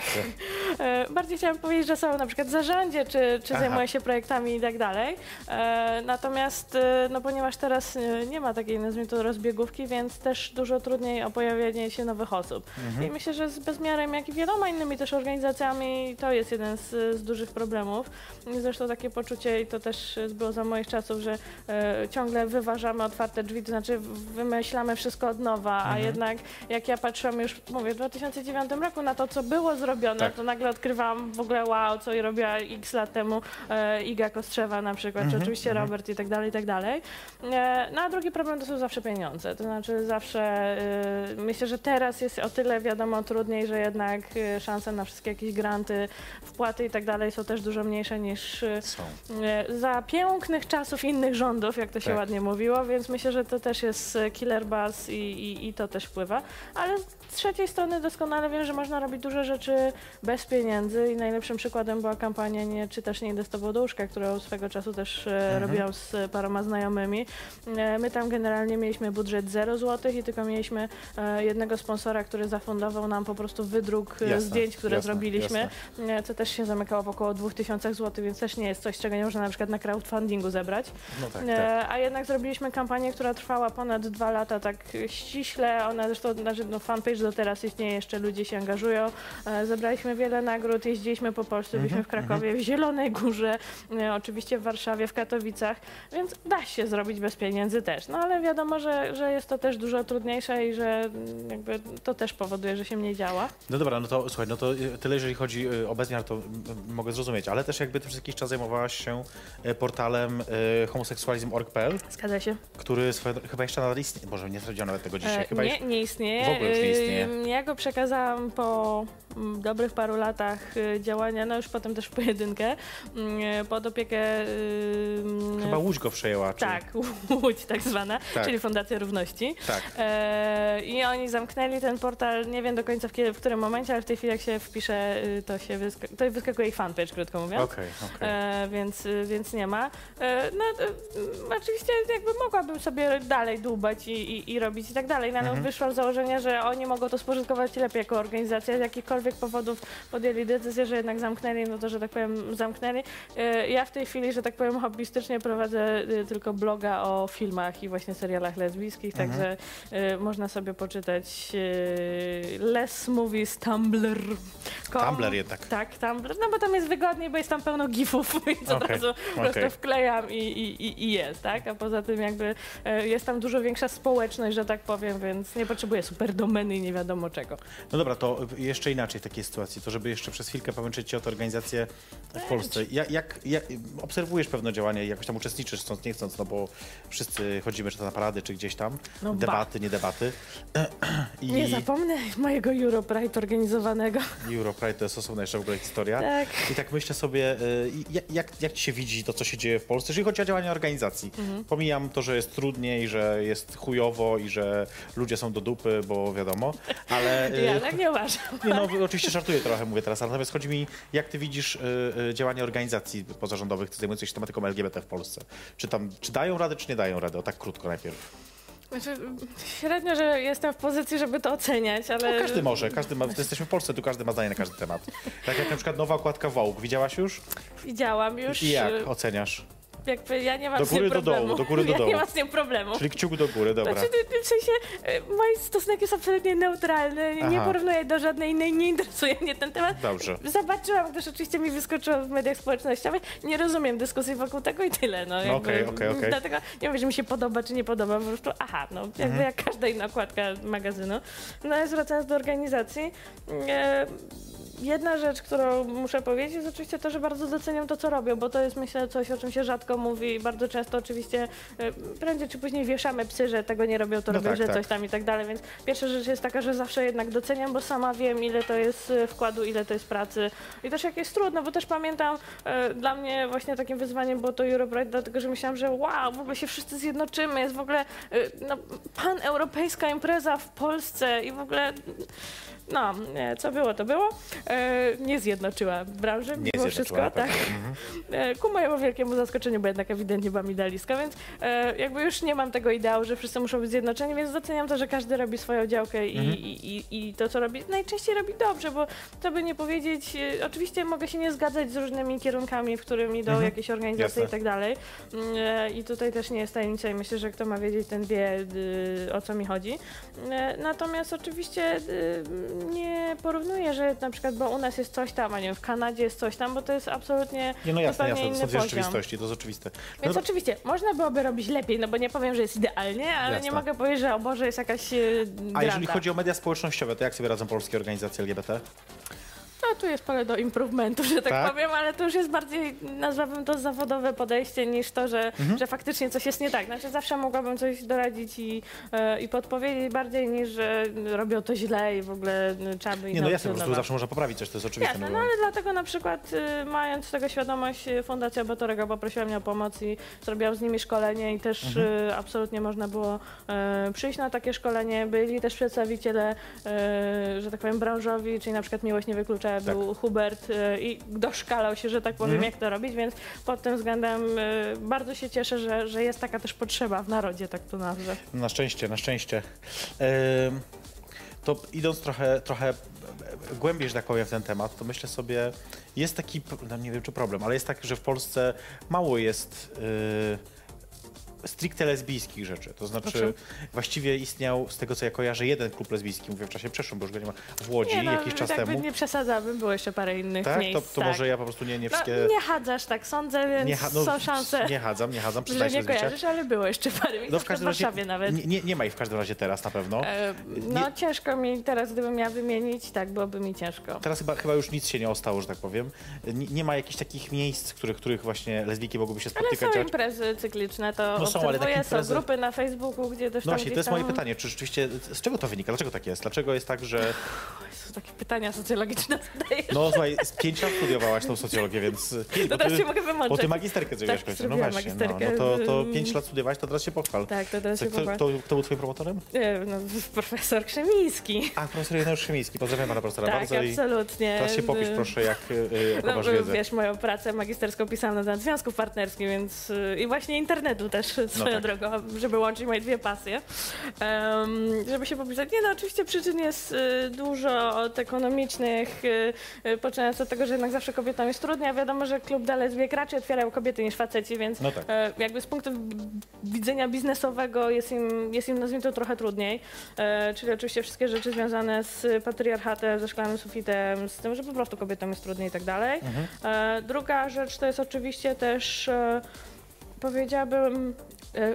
E, Bardziej chciałam powiedzieć, że są na przykład w zarządzie, czy, czy Aha. się projektami i tak dalej. E, Natomiast, no ponieważ teraz nie ma takiej, nazwijmy to, rozbiegówki, więc też dużo trudniej o pojawienie się nowych osób. Mhm. I myślę, że z Bezmiarem, jak i wieloma innymi też organizacjami, to jest jeden z, z dużych problemów. Zresztą takie poczucie, i to też było za moich czasów, że ciągle wyważamy otwarte drzwi, to znaczy wymyślamy wszystko od nowa, a Mhm. jednak jak ja patrzyłam już, mówię, w 2009 roku na to, co było zrobione, Tak. to nagle odkrywam w ogóle wow, co robiła x lat temu e, Iga Kostrzewa na przykład, czy Mhm, oczywiście mhm. Robert i tak dalej, i tak dalej. E, no a drugi problem to są zawsze pieniądze, to znaczy zawsze e, myślę, że teraz jest o tyle wiadomo trudniej, że jednak e, szanse na wszystkie jakieś granty, wpłaty i tak dalej są też dużo mniejsze niż e. E, za pięknych czasów innych rządów, jak to się Tak. ładnie mówiło, więc myślę, że to też jest killer buzz i, i, i to też wpływa. Ale z trzeciej strony doskonale wiem, że można robić duże rzeczy bez pieniędzy i najlepszym przykładem była kampania Nie czy też nie idę z tobą do łóżka, którą swego czasu też e, Mhm. robiłam z paroma znajomymi. E, My tam generalnie mieliśmy budżet 0 zł i tylko mieliśmy e, jednego sponsora, który zafundował nam po prostu wydruk Jasne, zdjęć, które jasne, zrobiliśmy, e, co też się zamykało w około 2000 zł, więc też nie jest coś, czego nie można na przykład na crowdfundingu zebrać. No tak, tak. A jednak zrobiliśmy kampanię, która trwała ponad dwa lata tak ściśle. Ona zresztą, znaczy, no, fanpage do teraz istnieje, jeszcze ludzie się angażują. E, Zebraliśmy wiele nagród, jeździliśmy po Polsce, byliśmy w Krakowie, w Zielonej Górze, e, oczywiście w Warszawie, w Katowicach, więc da się zrobić bez pieniędzy też. No ale wiadomo, że, że jest to też dużo trudniejsze i że mm, jakby to też powoduje, że się mniej działa. No dobra, no to słuchaj, no to y, tyle jeżeli chodzi o bezmiar, to mogę zrozumieć, ale też jakby ty przez jakiś czas zajmowałaś się portalem homoseksualizm.org.pl, Zgadza się. który chyba jeszcze nadal istnieje, może nie sprawdziłem nawet tego dzisiaj, E, chyba nie, nie istnieje. w ogóle już nie istnieje. Ym, Ja go przekazałam po mm, dobrych paru latach y, działania, no już potem też w pojedynkę, mm, pod opiekę... Chyba Łódź go przejęła, czy... Tak, Łódź tak zwana, Tak. czyli Fundacja Równości. Tak. E, I oni zamknęli ten portal, nie wiem do końca w, kiedy, w którym momencie, ale w tej chwili jak się wpisze, y, to się wysk- to wyskakuje ich fanpage, krótko mówiąc. Okej, okej. E, więc, y, więc nie ma. E, no, oczywiście jakby mogłabym sobie dalej dłubać i, i, i robić i tak dalej, no, ale Mhm. wyszłam z założenia, że oni mogą to spożytkować lepiej jako organizacja. Z jakichkolwiek powodów podjęli decyzję, że jednak zamknęli, no to, że tak powiem, zamknęli. E, ja w tej chwili, że tak powiem, hobbystycznie prowadzę y, tylko bloga o filmach i właśnie serialach lesbijskich, Mhm. także y, można sobie poczytać Les Movies Tumblr. Tumblr jednak. Tak, Tumblr, no bo tam jest wygodniej, bo jest tam pełno gifów, więc od Okej, razu po prostu wklejam i, i, i- jest, tak? A poza tym jakby e, jest tam dużo większa społeczność, że tak powiem, więc nie potrzebuję super domeny nie wiadomo czego. No dobra, to jeszcze inaczej w takiej sytuacji, to żeby jeszcze przez chwilkę pomęczyć Cię o tę organizację w Polsce. Jak, jak, jak obserwujesz pewne działania i jakoś tam uczestniczysz, chcąc nie chcąc, no bo wszyscy chodzimy czy to na parady, czy gdzieś tam, No ba. debaty, nie debaty. I Nie zapomnę mojego Europride organizowanego. Europride to jest osobna jeszcze w ogóle historia. Tak. I tak myślę sobie, y, jak, jak, jak ci się widzi to, co się dzieje w Polsce, jeżeli chodzi o działania organizacji. Mhm. Pomijam to, że jest trudniej, że jest chujowo i że ludzie są do dupy, bo wiadomo, ale... y, Ja tak nie uważam. Nie no, oczywiście żartuję trochę, mówię teraz, ale natomiast chodzi mi, jak ty widzisz y, y, działania organizacji pozarządowych zajmujących się tematyką LGBT w Polsce? Czy tam, czy dają radę, czy nie dają radę? O tak krótko najpierw. Znaczy, średnio, że jestem w pozycji, żeby to oceniać, ale... No, każdy może, każdy ma, jesteśmy w Polsce, tu każdy ma zdanie na każdy temat. Tak jak na przykład nowa okładka Vogue, widziałaś już? Widziałam już. I jak oceniasz? Jakby ja nie mam Do z tym góry, do dołu, problemu. do góry, do ja dołu. nie mam z problemu. Czyli kciuk do góry, dobra. Znaczy, w sensie, e, mój stosunek jest absolutnie neutralny, nie Aha. porównuję do żadnej innej, nie interesuje mnie ten temat. Dobrze. Zobaczyłam, gdyż oczywiście mi wyskoczyło w mediach społecznościowych. Nie rozumiem dyskusji wokół tego i tyle. No, jakby, okej, okej. Dlatego nie mówię, że mi się podoba czy nie podoba, po prostu aha, no jakby Mhm. jak każda inna okładka magazynu. No ale wracając do organizacji, e, jedna rzecz, którą muszę powiedzieć, jest oczywiście to, że bardzo doceniam to, co robią, bo to jest myślę coś, o czym się rzadko mówi i bardzo często oczywiście e, prędzej czy później wieszamy psy, że tego nie robią, to No robią, tak, że tak. coś tam i tak dalej, więc pierwsza rzecz jest taka, że zawsze jednak doceniam, bo sama wiem, ile to jest e, wkładu, ile to jest pracy i też jak jest trudno, bo też pamiętam, e, dla mnie właśnie takim wyzwaniem było to Europride, dlatego że myślałam, że wow, w ogóle się wszyscy zjednoczymy, jest w ogóle e, no, paneuropejska impreza w Polsce i w ogóle no, e, co było, to było. E, nie zjednoczyła branży, Nie mimo wszystko, tak. tak. E, ku mojemu wielkiemu zaskoczeniu, bo jednak ewidentnie byłam idealistka, więc jakby już nie mam tego ideału, że wszyscy muszą być zjednoczeni, więc doceniam to, że każdy robi swoją działkę i, Mhm. i, i, i to, co robi, najczęściej robi dobrze, bo to by nie powiedzieć, oczywiście mogę się nie zgadzać z różnymi kierunkami, w którym idą Mhm. jakieś organizacje Jasne. i tak dalej. Mm, I tutaj też nie jest tajemnica i myślę, że kto ma wiedzieć, ten wie, o co mi chodzi. Natomiast oczywiście nie porównuję, że na przykład, bo u nas jest coś tam, a nie w Kanadzie jest coś tam, bo to jest absolutnie Nie no jasne, jasne, to są dwie rzeczywistości, to jest oczywiste. No Więc dobra, oczywiście, można byłoby robić lepiej, no bo nie powiem, że jest idealnie, ale Jasne. nie mogę powiedzieć, że o Boże jest jakaś e, a jeżeli granda. chodzi o media społecznościowe, to jak sobie radzą polskie organizacje LGBT? No tu jest pole do improvementu, że tak, Tak? powiem, ale to już jest bardziej, nazwałabym to zawodowe podejście niż to, że, Mhm. że faktycznie coś jest nie tak. Znaczy zawsze mogłabym coś doradzić i, e, i podpowiedzieć bardziej niż, że robią to źle i w ogóle e, trzeba by Nie, no jasne, po prostu zawsze można poprawić coś, to jest oczywiste. Jasne, no no ale dlatego na przykład y, mając tego świadomość, Fundacja Batorego poprosiła mnie o pomoc i zrobiłam z nimi szkolenie i też Mhm. y, absolutnie można było y, przyjść na takie szkolenie. Byli też przedstawiciele, że tak powiem, branżowi, czyli na przykład Miłość Nie Wyklucza, był Hubert y, i doszkalał się, że tak powiem, Mhm. jak to robić, więc pod tym względem y, bardzo się cieszę, że, że jest taka też potrzeba w narodzie, tak to nazwę. Na szczęście, na szczęście. To idąc trochę, trochę głębiej, że tak powiem, w ten temat, to myślę sobie, jest taki, no nie wiem czy problem, ale jest tak, że w Polsce mało jest yy, stricte lesbijskich rzeczy. To znaczy, Proszę. właściwie istniał, z tego co ja kojarzę, jeden klub lesbijski, mówię w czasie przeszłym, bo już go nie ma, w Łodzi Nie, no, jakiś czas jakby temu. nie przesadzałabym, było jeszcze parę innych tak? miejsc. To, to tak. może ja po prostu nie, nie No, wszystkie... nie chadzasz, tak sądzę, więc nie, ha- no, są szanse. Nie chadzam, nie chadzam, przyznaję się nie kojarzysz, ale było jeszcze parę miejsc, No no, w każdym razie, Warszawie nawet. nie, nie, nie ma ich w każdym razie teraz na pewno. E, no nie- ciężko mi teraz, gdybym miała wymienić, tak, byłoby mi ciężko. Teraz chyba, chyba już nic się nie ostało, że tak powiem. Nie, nie ma jakichś takich miejsc, w których, których właśnie lesbijki mogłyby się Ale spotykać. są a- imprezy cykliczne, to No są, ale takie imprezy- są grupy na Facebooku, gdzie też No właśnie, to jest moje tam... pytanie, czy rzeczywiście, z czego to wynika? Dlaczego tak jest? Dlaczego jest tak, że... Takie pytania socjologiczne zadajesz. No słuchaj, z pięć lat studiowałaś tą socjologię, więc... Pięć, To bo teraz ty, się mogę bo wymączyć. ty magisterkę zrobiłaś Tak, końcu. No właśnie, no, magisterkę. no to, to Ym. pięć lat studiowałaś, to teraz się pochwal. Tak, to teraz Co, się kto, pochwal. kto, kto był twoim promotorem? E, No, profesor Krzemiński. A, profesor Janeusz Szymiński. Pozdrawiam pana profesora Tak, bardzo absolutnie. teraz się popisz proszę, jak, y, jaką No, wiedzę. wiesz, moją pracę magisterską pisałam na temat związków partnerskich, więc y, i właśnie internetu też swoją tak. drogą, żeby łączyć moje dwie pasje. Em, żeby się popisać. Nie no, oczywiście przyczyn jest y, dużo od ekonomicznych, y, y, poczynając od tego, że jednak zawsze kobietom jest trudniej, a wiadomo, że klub dla lesbijek raczej otwierają kobiety niż faceci, więc No tak. e, jakby z punktu widzenia biznesowego jest im, jest im nazwijmy to trochę trudniej. E, czyli oczywiście wszystkie rzeczy związane z patriarchatem, ze szklanym sufitem, z tym, że po prostu kobietom jest trudniej i tak dalej. Mhm. E, druga rzecz to jest oczywiście też, powiedziałabym,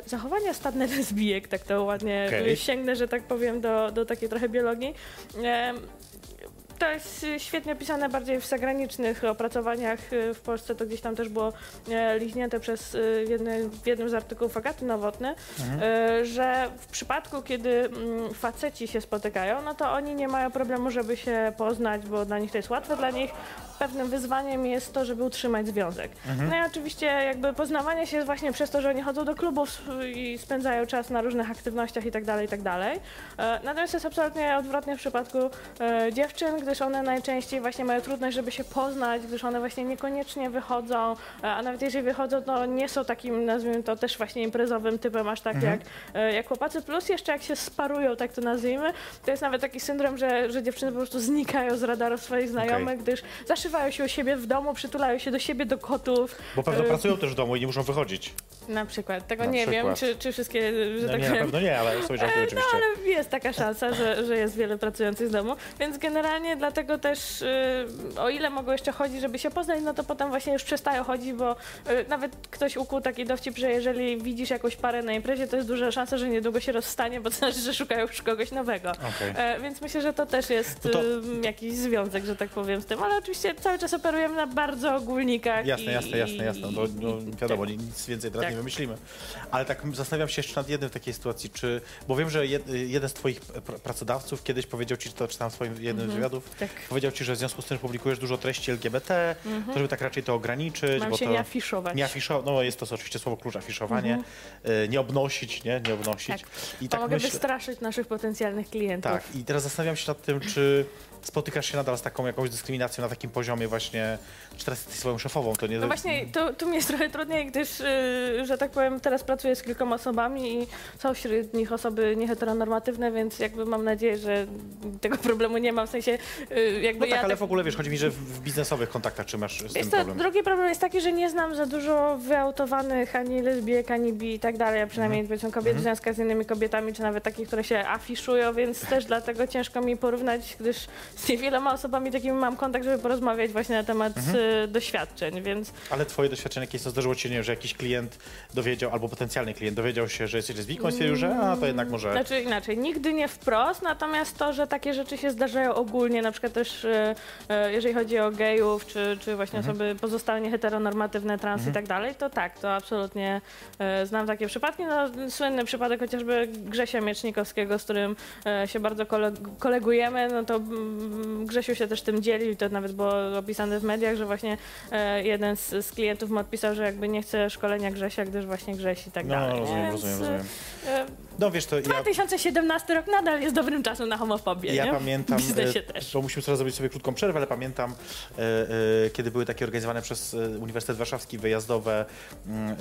zachowania stadne lesbijek, tak to ładnie e, sięgnę, że tak powiem, do, do takiej trochę biologii. To jest e, świetnie opisane bardziej w zagranicznych opracowaniach. E, W Polsce to gdzieś tam też było e, liźnięte przez w, jednym, w jednym z artykułów Agaty Nowotny, Mhm. e, że w przypadku, kiedy mm, faceci się spotykają, no to oni nie mają problemu, żeby się poznać, bo dla nich to jest łatwe. Dla nich pewnym wyzwaniem jest to, żeby utrzymać związek. Mhm. No i oczywiście jakby poznawanie się jest właśnie przez to, że oni chodzą do klubów i spędzają czas na różnych aktywnościach i tak dalej, i tak dalej. E, Natomiast jest absolutnie odwrotnie w przypadku dziewczyn, gdyż one najczęściej właśnie mają trudność, żeby się poznać, gdyż one właśnie niekoniecznie wychodzą, e, a nawet jeżeli wychodzą, to nie są takim, nazwijmy to też właśnie imprezowym typem, aż tak Mhm. jak, e, jak chłopacy. Plus jeszcze jak się sparują, tak to nazwijmy, to jest nawet taki syndrom, że, że dziewczyny po prostu znikają z radarów swoich znajomych, gdyż zaszywają się u siebie w domu, przytulają się do siebie, do kotów. Bo pewno e, pracują też w domu i nie muszą wychodzić. Na przykład. Tego Na nie wiem, przykład. czy, czy wszystkie, że No tak nie, na pewno nie, ale sobie żartuję no oczywiście. ale jest taka szansa, że, że jest wiele pracujących z domu, więc generalnie dlatego też, y, o ile mogą jeszcze chodzić, żeby się poznać, no to potem właśnie już przestają chodzić, bo y, nawet ktoś ukuł taki dowcip, że jeżeli widzisz jakąś parę na imprezie, to jest duża szansa, że niedługo się rozstanie, bo to znaczy, że szukają już kogoś nowego. Okej. E, więc myślę, że to też jest No to- y, jakiś związek, że tak powiem, z tym, ale oczywiście cały czas operujemy na bardzo ogólnikach. Jasne, i, jasne, jasne, jasne. No, no, wiadomo, tak. nic więcej teraz Tak. nie wymyślimy. Ale tak zastanawiam się jeszcze nad jednym w takiej sytuacji, czy, bo wiem, że jed, jeden z twoich pr- pracodawców kiedyś powiedział ci, to czytałem w swoim jednym Mhm. Wywiadów, Tak. powiedział ci, że w związku z tym, że publikujesz dużo treści LGBT, to żeby tak raczej to ograniczyć, Mam bo się to... nie afiszować. Nie afiszować, no jest to oczywiście słowo klucz, afiszowanie, y, nie obnosić, nie, nie obnosić. Tak. I To tak mogę myślę, wystraszyć naszych potencjalnych klientów. tak, i teraz zastanawiam się nad tym, czy spotykasz się nadal z taką jakąś dyskryminacją na takim poziomie właśnie, czy teraz jesteś swoją szefową, to nie... No właśnie, tu, tu mi jest trochę trudniej, gdyż, yy, że tak powiem, teraz pracuję z kilkoma osobami i są wśród nich osoby nieheteronormatywne, więc jakby mam nadzieję, że tego problemu nie mam, w sensie yy, jakby No tak, ja ale tak- w ogóle wiesz, chodzi mi, że w, biznesowych kontaktach czy masz z tym to, problem? drugi problem jest taki, że nie znam za dużo wyautowanych ani lesbijek, ani bi i tak dalej, a przynajmniej powiedzmy kobiet w związkach z innymi kobietami, czy nawet takich, które się afiszują, więc też dlatego ciężko mi porównać, gdyż z niewieloma osobami takimi mam kontakt, żeby porozmawiać właśnie na temat e, doświadczeń, więc Ale twoje doświadczenie jakieś, to zdarzyło ci się, nie że jakiś klient dowiedział, albo potencjalny klient dowiedział się, że jesteś lesbijką i stwierdził, że a, to jednak może... Znaczy inaczej, nigdy nie wprost, natomiast to, że takie rzeczy się zdarzają ogólnie, na przykład też e, e, jeżeli chodzi o gejów, czy, czy właśnie Mhm. osoby pozostałe nieheteronormatywne, trans i tak dalej, to tak, to absolutnie znam takie przypadki. No, słynny przypadek chociażby Grzesia Miecznikowskiego, z którym się bardzo koleg- kolegujemy, no to mm, Grzesiu się też tym dzielił, to nawet było opisane w mediach, że właśnie e, jeden z, z klientów mu odpisał, że jakby nie chce szkolenia Grzesia, gdyż właśnie Grześ i tak No, dalej. rozumiem, Więc, rozumiem, rozumiem. No wiesz, to ja... 2017 rok nadal jest dobrym czasem na homofobię, Ja nie? pamiętam, W biznesie też. bo musimy teraz zrobić sobie krótką przerwę, ale pamiętam, e, e, kiedy były takie organizowane przez e, Uniwersytet Warszawski wyjazdowe, mm,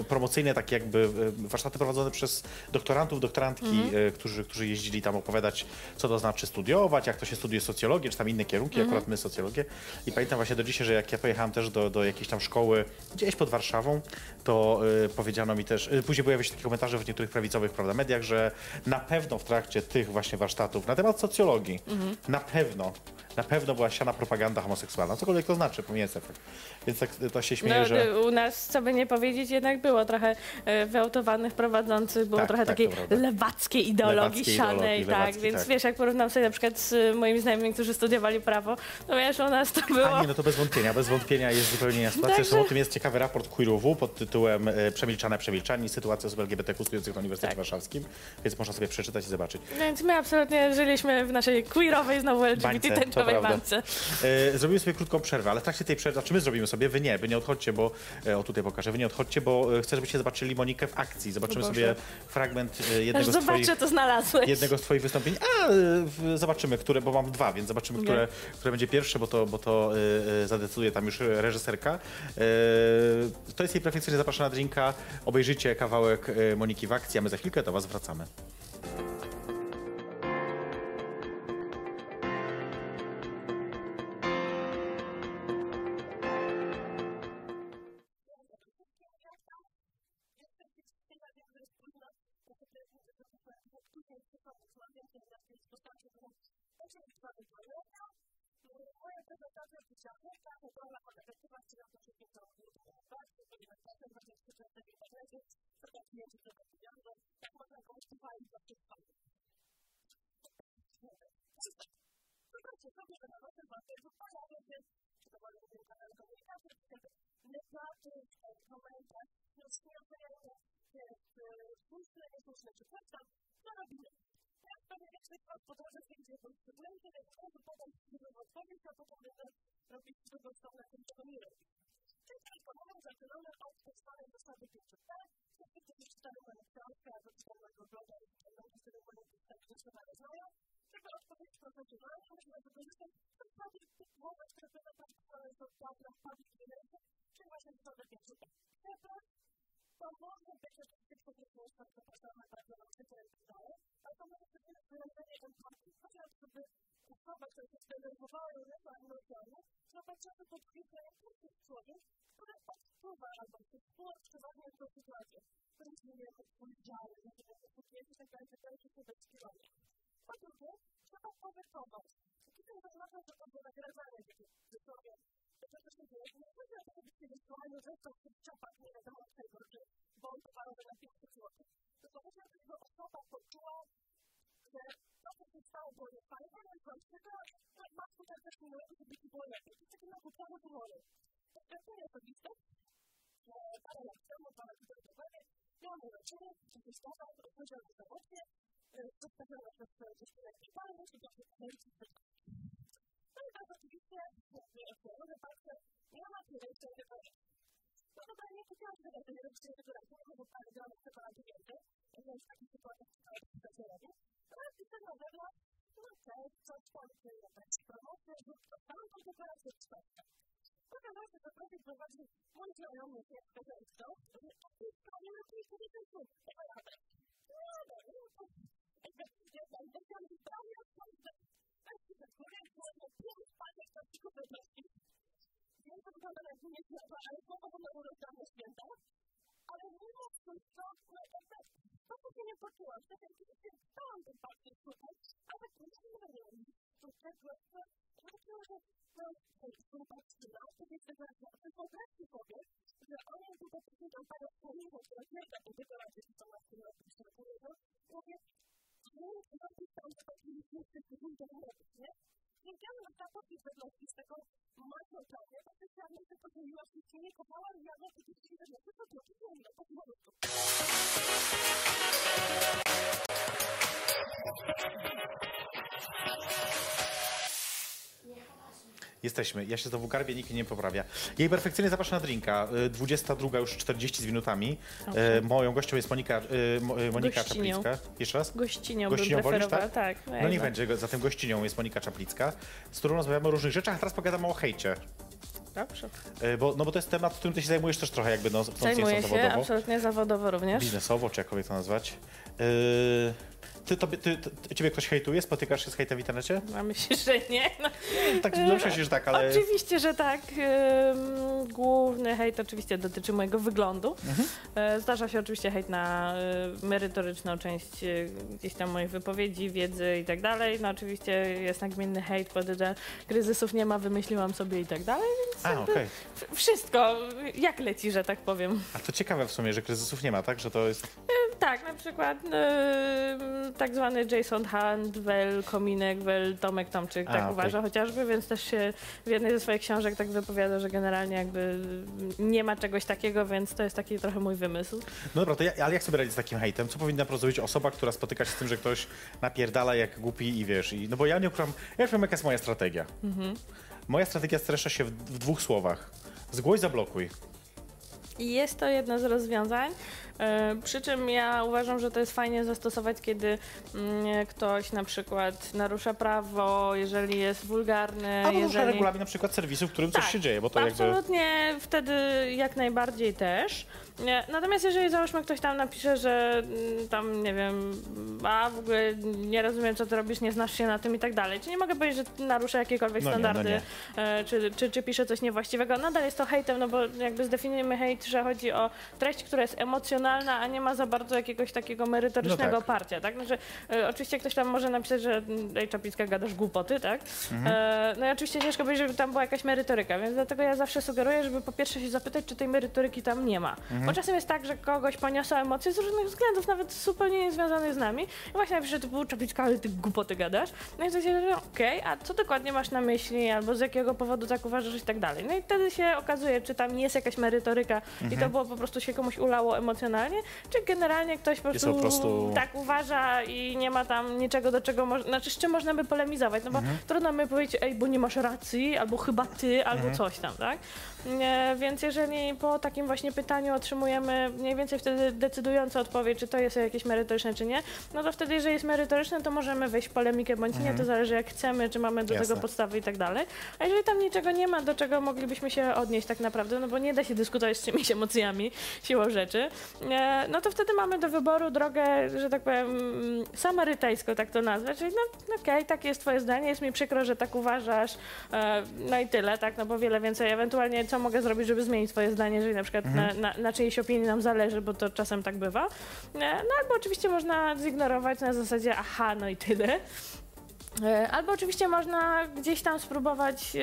e, promocyjne, takie jakby e, warsztaty prowadzone przez doktorantów, doktorantki, e, którzy, którzy jeździli tam opowiadać, co to znaczy studiować, jak to się studiuje socjologię, czy tam inne kierunki, Mhm. akurat my socjologię. I pamiętam właśnie do dzisiaj, że jak ja pojechałem też do, do jakiejś tam szkoły gdzieś pod Warszawą, to powiedziano mi też, później pojawiły się takie komentarze w niektórych prawicowych prawda, mediach, że na pewno w trakcie tych właśnie warsztatów na temat socjologii, Mhm. na pewno, na pewno była siana propaganda homoseksualna, cokolwiek to znaczy, pomijając efekt. Więc tak to się śmieje, No, że... U nas, co by nie powiedzieć, jednak było trochę e, wyautowanych prowadzących, było Tak, trochę tak, takiej lewackiej ideologii Lewackiej sianej, tak, więc tak. wiesz, jak porównam sobie na przykład z moimi znajomymi, którzy studiowali prawo, to wiesz, u nas to było... A nie, no to bez wątpienia, bez wątpienia jest zupełnie inna sytuacja. Także- o tym jest ciekawy raport Queerowu pod tytułem e, Przemilczane, przemilczani, sytuacja osób LGBTQ studiujących na Uniwersytecie Tak. Warszawskim, więc można sobie przeczytać i zobaczyć. Więc my absolutnie żyliśmy w naszej queerowej, znowu LGBT Bańce, bańce. E, zrobimy sobie krótką przerwę, ale w trakcie tej przerwy, czy my zrobimy sobie, wy nie, wy nie odchodźcie, bo, e, o tutaj pokażę, wy nie odchodźcie, bo e, chcę, żebyście zobaczyli Monikę w akcji. Zobaczymy sobie fragment e, Aż jednego z twoich... zobaczę, to znalazłeś. jednego z twoich wystąpień. A, zobaczymy, które, bo mam dwa, więc zobaczymy, Nie. które, które będzie pierwsze, bo to, bo to zadecyduje tam już reżyserka. To jest jej perfekcyjnie zapraszana na drinka. Obejrzyjcie kawałek Moniki w akcji, a my za chwilkę do was wracamy. La puerta jugaba con la perspectiva de los sujetos de la paz, de la paz, de los sujetos de la paz, de los sujetos de la paz, de los sujetos teraz powiem na przykład podróży gdzie potrzebujecie, tak jak każdy potem przyjdzie w odpowiedź, a potem będę robić z drugą stronę tym, czego nie robi. Czyli ten problem zaczynamy od podstawy zasady 5P, wszyscy, którzy czytają moją książkę albo czytają mojego bloga i będą czytają moją książkę, doskonale znają, żeby odpowiedź profesjonalnie można wykorzystać podstawy tych głowów, które będą praktykowane w teatrach public relations, czyli właśnie zasady 5P to może być rzeczywiście krótko zapraszane bardzo na przykład dalej, ale to może być wyrażenie empatii. Chodzi o to, żeby osoba, która się zdenerwowała różnego emocjami, zobaczyła pod kilka impulsów człowiek, który odczuwa albo współodczuwanie tą sytuację, który jest nie odpowiedzialny, nie jest odpowiedzialny, tak dalej, tak dalej, tak dalej, tak dalej. Po drugie, trzeba powykować. Tutaj zaznaczam, że to było nagradzane, że to Przede wszystkim, nie chodzi o to, żebyście wysyłali rzeczą w tych czapach, nie wiadomo czego, czy bądź parowy na 500 zł. Tylko chodzi o to, żeby osoba poczuła, że to, co się stało, było niefajne, no i chodź, tylko masz tutaj też nie robić, żeby ci było lepiej. To jest takie nakupane wybory. To jest kwestia osobista. Parę lat temu, parę tutaj dokładnie, miałam urodziny, gdzieś tam, odpowiedziałam na zawodzie, zostawiona przez dziewczynę w szpitalu, musi być w Natomiast oczywiście może patrzę, nie ma pierwszej wypowiedzi. No to pewnie kupiłam sobie ten rybszy, która może zostanie dla nas tylko na pieniądze, jeżeli w takich sytuacjach to się robi. Teraz piszę na pewno, no cześć, coś tam, czy jakaś promocja, rzut, to tam to dekoracje czwarte. Okazało się, że projekt prowadzi mój znajomy się z Kazachstą, że wszystko nie ma tej kompetencji, tego ja też. No dobra, no to... Ja tam wyciągnę zdania, kwestii, że które było pięć paczek plastików wybranych. Wiem, to wygląda na zupełnie światła, ale są podobno urodzone święta. Ale mimo wszystko, no efekt, to co się nie poczułam, to jak się stałam tym paczkiem tutaj, ale to jest inny To jest właśnie, zobaczyłam, że to jest zobaczyła, to jest zobaczyła, to jest wyobraźcie sobie, że oni tutaj przyjdą parę słowników, które nie tak wygląda, że są na tym roku, że to jest że taki jest wygląda nie? Wiedziałem, że ta podpis według z tego mocno prawie, bo specjalnie się podzieliła się z nimi, kopała i ja na to się nie to to to nie to po Jesteśmy. Ja się znowu garbię, nikt nie poprawia. Jej perfekcyjnie zapraszam na drinka. Y, 22 już 40 z minutami. Y, Moją gością jest Monika, y, Mo- y, Monika Gościnią. Czaplicka. Jeszcze raz? Gościnią, Gościnią bym wolisz, tak? tak. No jak niech za- będzie. Zatem gościnią jest Monika Czaplicka, z którą rozmawiamy o różnych rzeczach, a teraz pogadamy o hejcie. Dobrze. Y, Bo, no bo to jest temat, którym ty się zajmujesz też trochę jakby no, Zajmuję się zawodowo. absolutnie zawodowo również. Biznesowo, czy jakkolwiek to nazwać. Y, Ty, tobie, ty, ty, ciebie ktoś hejtuje? Spotykasz się z hejtem w internecie? A myślisz, że nie? No, Tak, domyślam się, że tak, ale... Oczywiście, że tak. Główny hejt oczywiście dotyczy mojego wyglądu. Mhm. E, Zdarza się oczywiście hejt na y, merytoryczną część y, gdzieś tam moich wypowiedzi, wiedzy i tak dalej. No oczywiście jest nagminny hejt pod że kryzysów nie ma, wymyśliłam sobie i tak dalej. A, okej. F- Wszystko jak leci, że tak powiem. A to ciekawe w sumie, że kryzysów nie ma, tak? Że to jest... Tak, na przykład tak zwany Jason Hunt, Wel Kominek, Wel Tomek Tomczyk A, tak okej. uważa chociażby, więc też się w jednej ze swoich książek tak wypowiada, że generalnie jakby nie ma czegoś takiego, więc to jest taki trochę mój wymysł. No dobra, ja, ale jak sobie radzić z takim hejtem? Co powinna zrobić osoba, która spotyka się z tym, że ktoś napierdala jak głupi i wiesz? I, no bo ja nie ukrywam, ja już wiem jaka jest moja strategia. Moja strategia streszcza się w, w dwóch słowach. Zgłoś, zablokuj. I jest to jedno z rozwiązań. e, Przy czym ja uważam, że to jest fajnie zastosować, kiedy mm, ktoś na przykład narusza prawo, jeżeli jest wulgarny, Albo jeżeli... regulamin na przykład serwisu, w którym coś Tak, się dzieje, bo to jakby... Absolutnie wtedy jak najbardziej też. Nie, Natomiast jeżeli załóżmy ktoś tam napisze, że mm, tam nie wiem, a w ogóle nie rozumiem co ty robisz, nie znasz się na tym i tak dalej, czy nie mogę powiedzieć, że narusza jakiekolwiek No nie, no standardy, nie. e, czy, czy, czy pisze coś niewłaściwego, nadal jest to hejtem, no bo jakby zdefiniujemy hejt, że chodzi o treść, która jest emocjonalna, a nie ma za bardzo jakiegoś takiego merytorycznego No tak. oparcia, tak? Znaczy, e, oczywiście ktoś tam może napisać, że mm, ej Czaplicka gadasz głupoty, tak? E, no i oczywiście ciężko powiedzieć, żeby tam była jakaś merytoryka, więc dlatego ja zawsze sugeruję, żeby po pierwsze się zapytać, czy tej merytoryki tam nie ma. Bo czasem jest tak, że kogoś poniosą emocje z różnych względów, nawet zupełnie niezwiązanych z nami. I właśnie napisze typu Czaplicka, ale ty głupoty gadasz. No i to się okej, a co dokładnie masz na myśli, albo z jakiego powodu tak uważasz i tak dalej. No i wtedy się okazuje, czy tam jest jakaś merytoryka i to było po prostu się komuś ulało emocjonalnie, czy generalnie ktoś po prostu, po prostu- tak uważa i nie ma tam niczego, do czego można, znaczy z czym można by polemizować, no bo trudno mi powiedzieć, ej, bo nie masz racji, albo chyba ty, albo coś tam, tak? Więc jeżeli po takim właśnie pytaniu otrzymujemy mniej więcej wtedy decydującą odpowiedź, czy to jest jakieś merytoryczne, czy nie, no to wtedy, jeżeli jest merytoryczne, to możemy wejść w polemikę bądź nie, to zależy jak chcemy, czy mamy do Jasne. tego podstawy i tak dalej. A jeżeli tam niczego nie ma, do czego moglibyśmy się odnieść tak naprawdę, no bo nie da się dyskutować z czyimiś emocjami, siłą rzeczy, e, no to wtedy mamy do wyboru drogę, że tak powiem, mm, samarytańską, tak to nazwać, czyli no okej, takie jest twoje zdanie, jest mi przykro, że tak uważasz, e, no i tyle, tak, no bo wiele więcej, ewentualnie co mogę zrobić, żeby zmienić swoje zdanie, jeżeli na przykład na, na, na czyjejś opinii nam zależy, bo to czasem tak bywa, no albo oczywiście można zignorować na zasadzie, aha, no i tyle. E, Albo oczywiście można gdzieś tam spróbować e,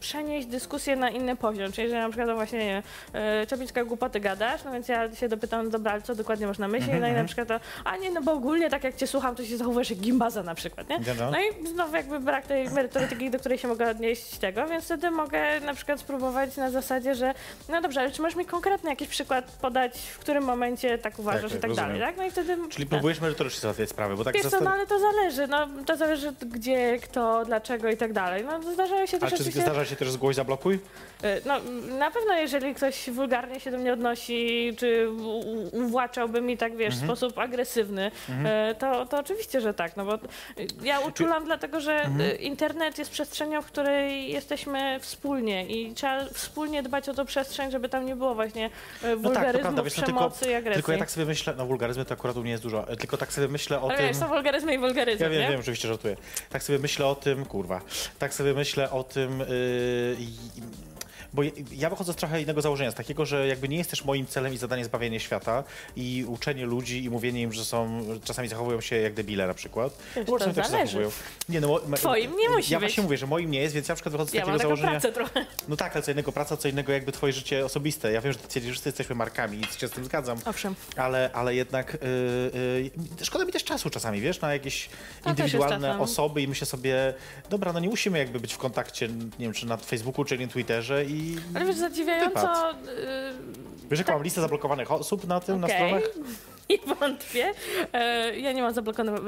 przenieść dyskusję na inny poziom, czyli że na przykład no właśnie nie wiem, e, Czaplicka głupoty gadasz, no więc ja się dopytam, dobra, ale co dokładnie masz na myśli, no i na przykład to, a nie, no bo ogólnie tak jak cię słucham, to się zachowujesz jak gimbaza na przykład, nie? No i znowu jakby brak tej merytoryki, do której się mogę odnieść tego, więc wtedy mogę na przykład spróbować na zasadzie, że no dobrze, ale czy możesz mi konkretny jakiś przykład podać, w którym momencie tak uważasz tak, i tak rozumiem. dalej, tak? No i wtedy... Czyli tak. próbujesz merytorycznie załatwiać sprawę, bo tak Wiesz co, no ale to zależy, no to zależy gdzie, kto, dlaczego i tak dalej. No zdarzają się A też czy oczywiście... zdarza się też zgłoś, zablokuj? Y, No na pewno jeżeli ktoś wulgarnie się do mnie odnosi, czy uwłaczałby mi tak, wiesz, w sposób agresywny, y, to, to oczywiście, że tak, no bo y, ja uczulam dlatego, że y, internet jest przestrzenią, w której jesteśmy wspólnie i trzeba wspólnie dbać o tą przestrzeń, żeby tam nie było właśnie y, No tak, wiesz, no tylko, przemocy i agresji. tylko ja tak sobie myślę, no wulgaryzmy to akurat u mnie jest dużo, tylko tak sobie myślę o Ale tym... wiesz, są wulgaryzmy i wulgaryzmy, Ja wiem, nie? wiem, oczywiście żartuję. Tak sobie myślę o tym, kurwa, tak sobie myślę o tym, yy, bo ja- wychodzę z trochę innego założenia, z takiego, że jakby nie jest też moim celem i zadaniem zbawienie świata i uczenie ludzi i mówienie im, że są, czasami zachowują się jak debile na przykład. Wiesz, Bo to się zależy. zachowują. Nie, no, Twoim nie musi Ja być. właśnie mówię, że moim nie jest, więc ja na przykład wychodzę z Ja takiego mam założenia. pracę trochę. No tak, ale co innego praca, co innego jakby twoje życie osobiste. Ja wiem, że ty twierdzisz, że wszyscy jesteśmy markami i się z tym zgadzam. Owszem. Ale, ale jednak yy, yy, szkoda mi też czasu czasami, wiesz, na jakieś też jest indywidualne osoby i myślę sobie, dobra, no nie musimy jakby być w kontakcie, nie wiem, czy na Facebooku, czy na Twitterze i... Ale wiesz, zadziwiająco... Wypad. Wiesz, jaką mam listę zablokowanych osób na tym, na Okej. stronach? Nie wątpię. E, Ja nie mam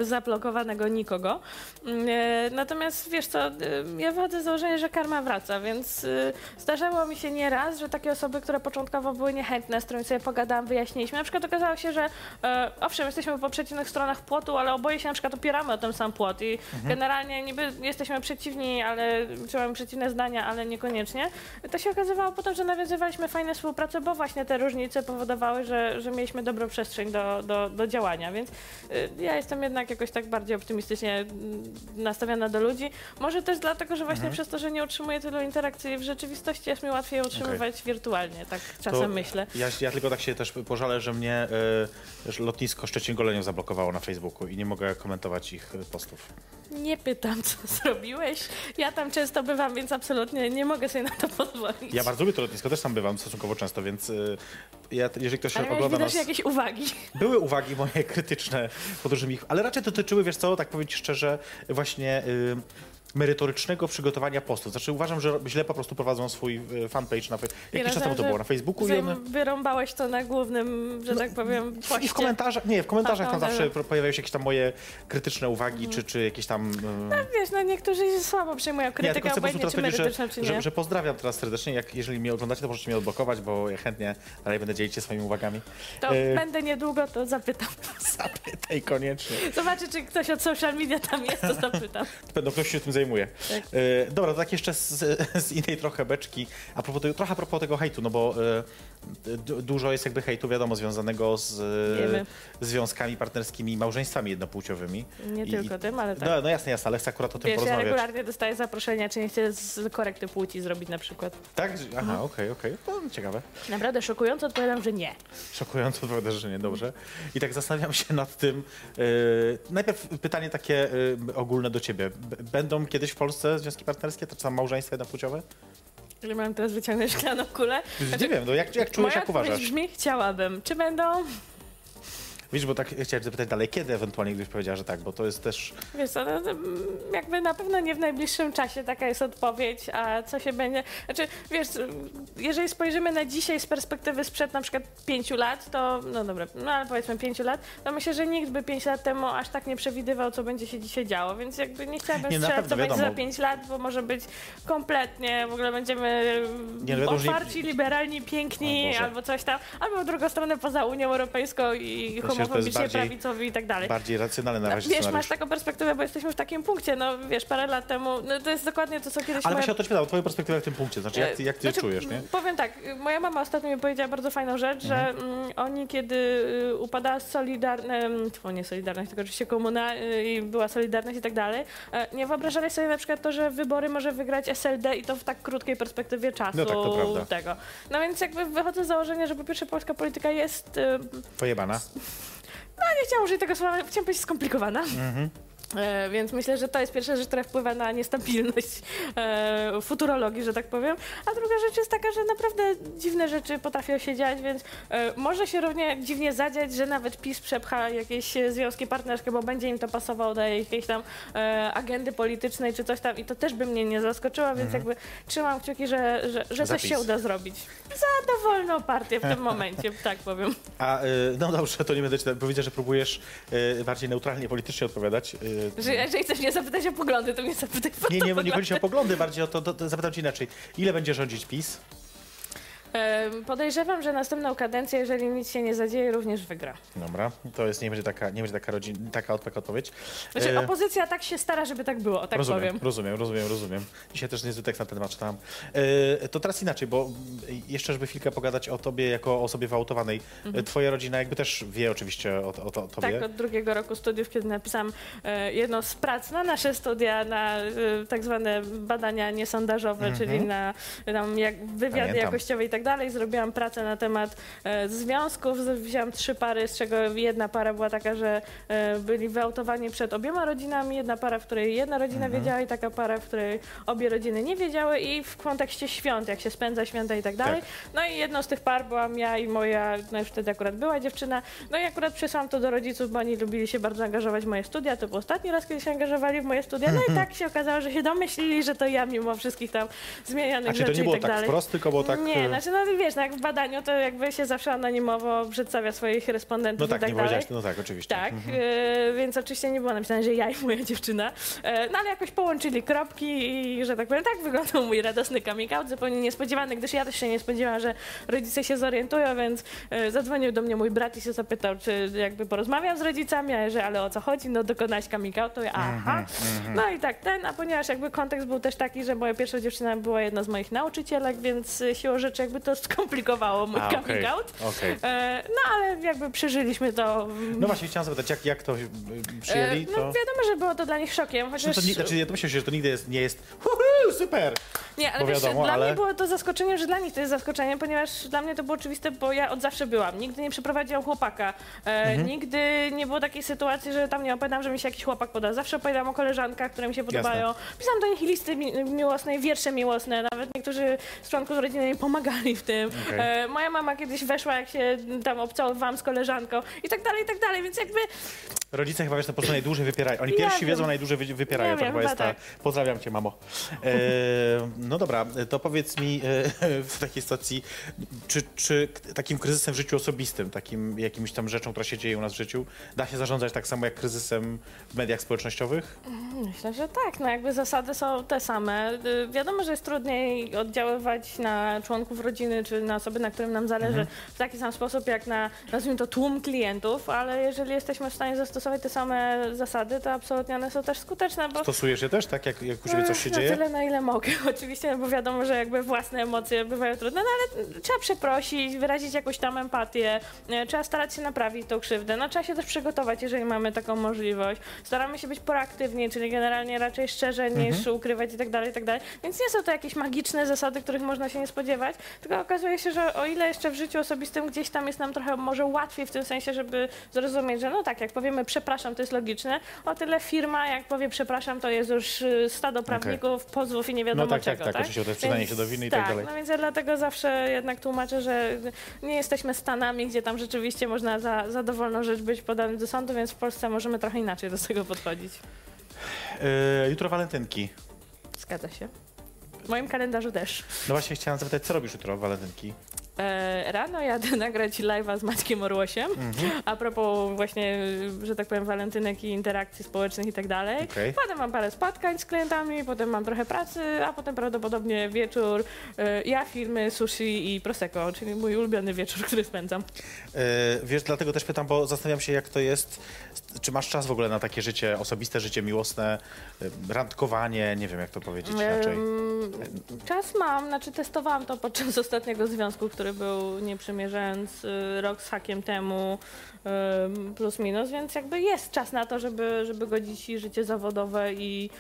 zablokowanego, nikogo. Mm, e, Natomiast wiesz co, e, ja wychodzę z założenia, że karma wraca, więc zdarzało mi się nieraz, że takie osoby, które początkowo były niechętne, z którymi sobie pogadałam, wyjaśniliśmy. Na przykład okazało się, że owszem, jesteśmy po przeciwnych stronach płotu, ale oboje się na przykład opieramy o ten sam płot i generalnie niby jesteśmy przeciwni, ale czy mamy przeciwne zdania, ale niekoniecznie. To się okazywało potem, że nawiązywaliśmy fajne współpracę, bo właśnie te różnice powodowały, że, że mieliśmy dobrą przestrzeń do, do, do działania, więc y, ja jestem jednak jakoś tak bardziej optymistycznie mm, nastawiona do ludzi. Może też dlatego, że właśnie przez to, że nie utrzymuję tylu interakcji w rzeczywistości, jest mi łatwiej utrzymywać wirtualnie, tak czasem To myślę. Ja, ja tylko tak się też pożalę, że mnie y, lotnisko Szczecin-Goleniów zablokowało na Facebooku i nie mogę komentować ich y, postów. Nie pytam, co zrobiłeś. Ja tam często bywam, więc absolutnie nie mogę sobie na to pozwolić. Ja bardzo lubię to lotnisko, też tam bywam stosunkowo często, więc y, ja, jeżeli ktoś Ale ogląda nas... jakieś uwagi. Były uwagi moje krytyczne pod różnymi, ale raczej dotyczyły, wiesz co, tak powiem ci szczerze, właśnie y, merytorycznego przygotowania postów. Znaczy uważam, że źle po prostu prowadzą swój y, fanpage na Jakiś czas temu to było na Facebooku i one... Wyrąbałeś to na głównym, że tak powiem, I w poście. komentarzach, nie, w komentarzach tam zawsze pojawiają się jakieś tam moje krytyczne uwagi, czy, czy jakieś tam... y, Wiesz, no niektórzy słabo przyjmują ja krytykę, prostu obojętnie czy merytyczną, czy że, nie. że, że pozdrawiam teraz serdecznie. Jak, jeżeli mnie oglądacie, to możecie mnie odblokować, bo ja chętnie dalej będę dzielić się swoimi uwagami. To e, będę niedługo, to zapytam. Zapytaj koniecznie. Zobaczę, czy ktoś od social media tam jest, to zapytam. Będą ktoś się tym zajmuje. Tak. E, dobra, tak jeszcze z, z innej trochę beczki. A propos tego, trochę a propos tego hejtu, no bo e, du- dużo jest jakby hejtu, wiadomo, związanego z Wiemy. e, związkami partnerskimi i małżeństwami jednopłciowymi. Nie I- tylko tym, ale tak. No, no jasne, jasne, ale chcę akurat o tym Wiesz, ja porozmawiać. regularnie dostaję zaproszenia, czy nie chcę z korekty płci zrobić na przykład. Tak? Aha, Mhm. okej, okej. To ciekawe. Naprawdę szokująco odpowiadam, że nie. Szokująco odpowiadasz, że nie, dobrze. I tak zastanawiam się nad tym. Najpierw pytanie takie ogólne do ciebie. Będą kiedyś w Polsce związki partnerskie, to czy tam małżeństwa jednopłciowe? Że mam teraz wyciągnąć szklaną kulę. nie wiem, no jak, jak czujesz, Moja jak uważasz? brzmi, chciałabym. Czy będą? Widzisz, bo tak chciałem zapytać dalej, kiedy ewentualnie gdybyś powiedziała, że tak, bo to jest też... Wiesz co, no, mm, jakby na pewno nie w najbliższym czasie taka jest odpowiedź, a co się będzie... Znaczy, wiesz, jeżeli spojrzymy na dzisiaj z perspektywy sprzed na przykład pięciu lat, to, no dobra, no ale powiedzmy pięciu lat, to myślę, że nikt by pięć lat temu aż tak nie przewidywał, co będzie się dzisiaj działo, więc jakby nie chciałabym Nie, strzelać, co będzie za pięć lat, bo może być kompletnie, w ogóle będziemy Nie, no wiadomo, nie- otwarci, liberalni, O piękni, albo coś tam, albo w drugą stronę poza Unią Europejską i że to jest bardziej- prawicowi i tak dalej. Bardziej racjonalne na No, razie wiesz, scenariusz. masz taką perspektywę, bo jesteśmy w takim punkcie, no wiesz, parę lat temu, no to jest dokładnie to, co kiedyś Ale moja... właśnie o to cię pytałem, twoją perspektywę w tym punkcie, znaczy jak ty, jak ty Znaczy, czujesz, nie? Powiem tak, moja mama ostatnio mi powiedziała bardzo fajną rzecz, że Mhm. mm, oni kiedy y, upadała Solidarność, to nie Solidarność, tylko oczywiście komuna y, i była Solidarność i tak dalej, e, nie wyobrażali sobie na przykład to, że wybory może wygrać SLD i to w tak krótkiej perspektywie czasu No tak, to prawda. tego. No więc jakby wychodzę z założenia, że po pierwsze polska polityka jest y, Pojebana. nie chciałam użyć tego słowa, chciałam powiedzieć skomplikowana. Mhm. E, więc myślę, że to jest pierwsza rzecz, która wpływa na niestabilność e, futurologii, że tak powiem. A druga rzecz jest taka, że naprawdę dziwne rzeczy potrafią się dziać, więc e, może się równie dziwnie zadziać, że nawet PiS przepcha jakieś związki partnerskie, bo będzie im to pasowało do jakiejś tam e, agendy politycznej czy coś tam i to też by mnie nie zaskoczyło, więc jakby trzymam kciuki, że, że, że coś się uda zrobić. Za dowolną partię w tym momencie, tak powiem. A, y, no dobrze, to nie będę ci powiedzieć, że próbujesz y, bardziej neutralnie, politycznie odpowiadać. Y, Że jeżeli chcesz mnie zapytać o poglądy, to mnie zapytaj Nie, nie, nie chodzi o poglądy, bardziej o to, to, to zapytam cię inaczej. Ile będzie rządzić PiS? E, Podejrzewam, że następną kadencję, jeżeli nic się nie zadzieje, również wygra. Dobra, to jest, nie będzie taka, nie będzie taka, rodzin, taka, odpowiedź. Znaczy, E, opozycja tak się stara, żeby tak było, tak rozumiem, powiem. rozumiem, rozumiem, rozumiem. Dzisiaj też niezły tekst na ten temat czytałem. E, to teraz inaczej, bo jeszcze, żeby chwilkę pogadać o tobie jako osobie wyautowanej. Mhm. Twoja rodzina jakby też wie oczywiście o, o, o tobie. Tak, od drugiego roku studiów, kiedy napisałam e, jedną z prac na nasze studia, na e, tak zwane badania niesondażowe, czyli na tam, jak, wywiady Mhm. Pamiętam. jakościowe i tak dalej. Zrobiłam pracę na temat e, związków, wzięłam trzy pary, z czego jedna para była taka, że e, byli wyautowani przed obiema rodzinami, jedna para, w której jedna rodzina Mhm. wiedziała i taka para, w której obie rodziny nie wiedziały i w kontekście świąt, jak się spędza święta i tak dalej. No i jedną z tych par byłam ja i moja, no już wtedy akurat była dziewczyna, no i akurat przesłałam to do rodziców, bo oni lubili się bardzo angażować w moje studia, to był ostatni raz, kiedy się angażowali w moje studia, no i tak się okazało, że się domyślili, że to ja mimo wszystkich tam zmienianych A czy rzeczy to nie było i tak, tak dalej. wprost, tylko było tak... Nie, e, znaczy no wiesz, jak w badaniu to jakby się zawsze anonimowo przedstawia swoich respondentów No i tak, tak nie dalej. no tak, oczywiście. Tak, e, więc oczywiście nie było napisane, że ja i moja dziewczyna, e, no ale jakoś połączyli kropki i że tak powiem, tak wyglądał mój radosny coming out, zupełnie niespodziewany, gdyż ja też się nie spodziewałam, że rodzice się zorientują, więc e, zadzwonił do mnie mój brat i się zapytał, czy jakby porozmawiam z rodzicami, a że ale o co chodzi, no dokonałeś coming outu, ja, aha. No i tak ten, a ponieważ jakby kontekst był też taki, że moja pierwsza dziewczyna była jedna z moich nauczycielek, więc e, siłą rzeczy jakby to skomplikowało mój A, coming okej, out. okej. E, no ale jakby przeżyliśmy to No właśnie, chciałam zapytać, jak, jak to y, przyjęli? E, No to... wiadomo, że było to dla nich szokiem, Czy chociaż... to nie, znaczy, ja myślę, że to nigdy jest, nie jest "Huhu, super. Nie, ale wiesz, wiadomo, dla ale- mnie było to zaskoczeniem, że dla nich to jest zaskoczeniem, ponieważ dla mnie to było oczywiste, bo ja od zawsze byłam. Nigdy nie przeprowadziłam chłopaka. E, Mhm. Nigdy nie było takiej sytuacji, że tam nie opowiadam, że mi się jakiś chłopak poda. Zawsze opowiadam o koleżankach, które mi się podobają. Pisałam do nich listy mi miłosne, wiersze miłosne. Nawet niektórzy z członków rodziny mi pomagali w tym. Okej. E, moja mama kiedyś weszła, jak się tam obcałowałam z koleżanką i tak dalej, i tak dalej, więc jakby Rodzice chyba wiesz, to po prostu najdłużej wypierają. Oni Ja pierwsi wiem. wiedzą, najdłużej wy- wypierają. Nie to wiem, chyba jest chyba ta... Pozdrawiam cię, mamo. E, no dobra, to powiedz mi e, w takiej sytuacji, czy, czy takim kryzysem w życiu osobistym, takim jakimś tam rzeczą, która się dzieje u nas w życiu, da się zarządzać tak samo jak kryzysem w mediach społecznościowych? Myślę, że tak. No jakby zasady są te same. Y, Wiadomo, że jest trudniej oddziaływać na członków rodziny czy na osoby, na którym nam zależy w taki sam sposób jak na, nazwijmy to, tłum klientów, ale jeżeli jesteśmy w stanie zastosować te same zasady, to absolutnie one są też skuteczne, bo Stosujesz je też, tak? Jak, jak u ciebie coś się na dzieje? tyle, na ile mogę. Oczywiście, no bo wiadomo, że jakby własne emocje bywają trudne, no ale trzeba przeprosić, wyrazić jakąś tam empatię, e, trzeba starać się naprawić tą krzywdę. No trzeba się też przygotować, jeżeli mamy taką możliwość. Staramy się być proaktywni, czyli generalnie raczej szczerze niż Mhm. ukrywać i tak dalej, i tak dalej. Więc nie są to jakieś magiczne zasady, których można się nie spodziewać, tylko okazuje się, że o ile jeszcze w życiu osobistym gdzieś tam jest nam trochę może łatwiej w tym sensie, żeby zrozumieć, że no tak, jak powiemy przepraszam, to jest logiczne, o tyle firma, jak powie przepraszam, to jest już y, stado prawników, pozwów i nie wiadomo No tak, tak, czego, tak, oczywiście, to jest się do winy i tak dalej. No więc ja dlatego zawsze jednak tłumaczę, że nie jesteśmy Stanami, gdzie tam rzeczywiście można za, za dowolną rzecz być podany do sądu, więc w Polsce możemy trochę inaczej do tego podchodzić. E, jutro walentynki. Zgadza się. W moim kalendarzu też. No właśnie chciałam zapytać, co robisz jutro walentynki? E, rano jadę nagrać live'a z Maćkiem Orłosiem. Mhm. A propos właśnie, że tak powiem, walentynek i interakcji społecznych i tak dalej. Okej. Potem mam parę spotkań z klientami, potem mam trochę pracy, a potem prawdopodobnie wieczór e, ja, filmy, sushi i prosecco, czyli mój ulubiony wieczór, który spędzam. E, Wiesz, dlatego też pytam, bo zastanawiam się, jak to jest. Czy masz czas w ogóle na takie życie osobiste, życie miłosne, e, randkowanie, nie wiem jak to powiedzieć inaczej. Czas mam, znaczy testowałam to podczas ostatniego związku, który był nie przymierzając rok z hakiem temu plus minus, więc jakby jest czas na to, żeby, żeby godzić i życie zawodowe i,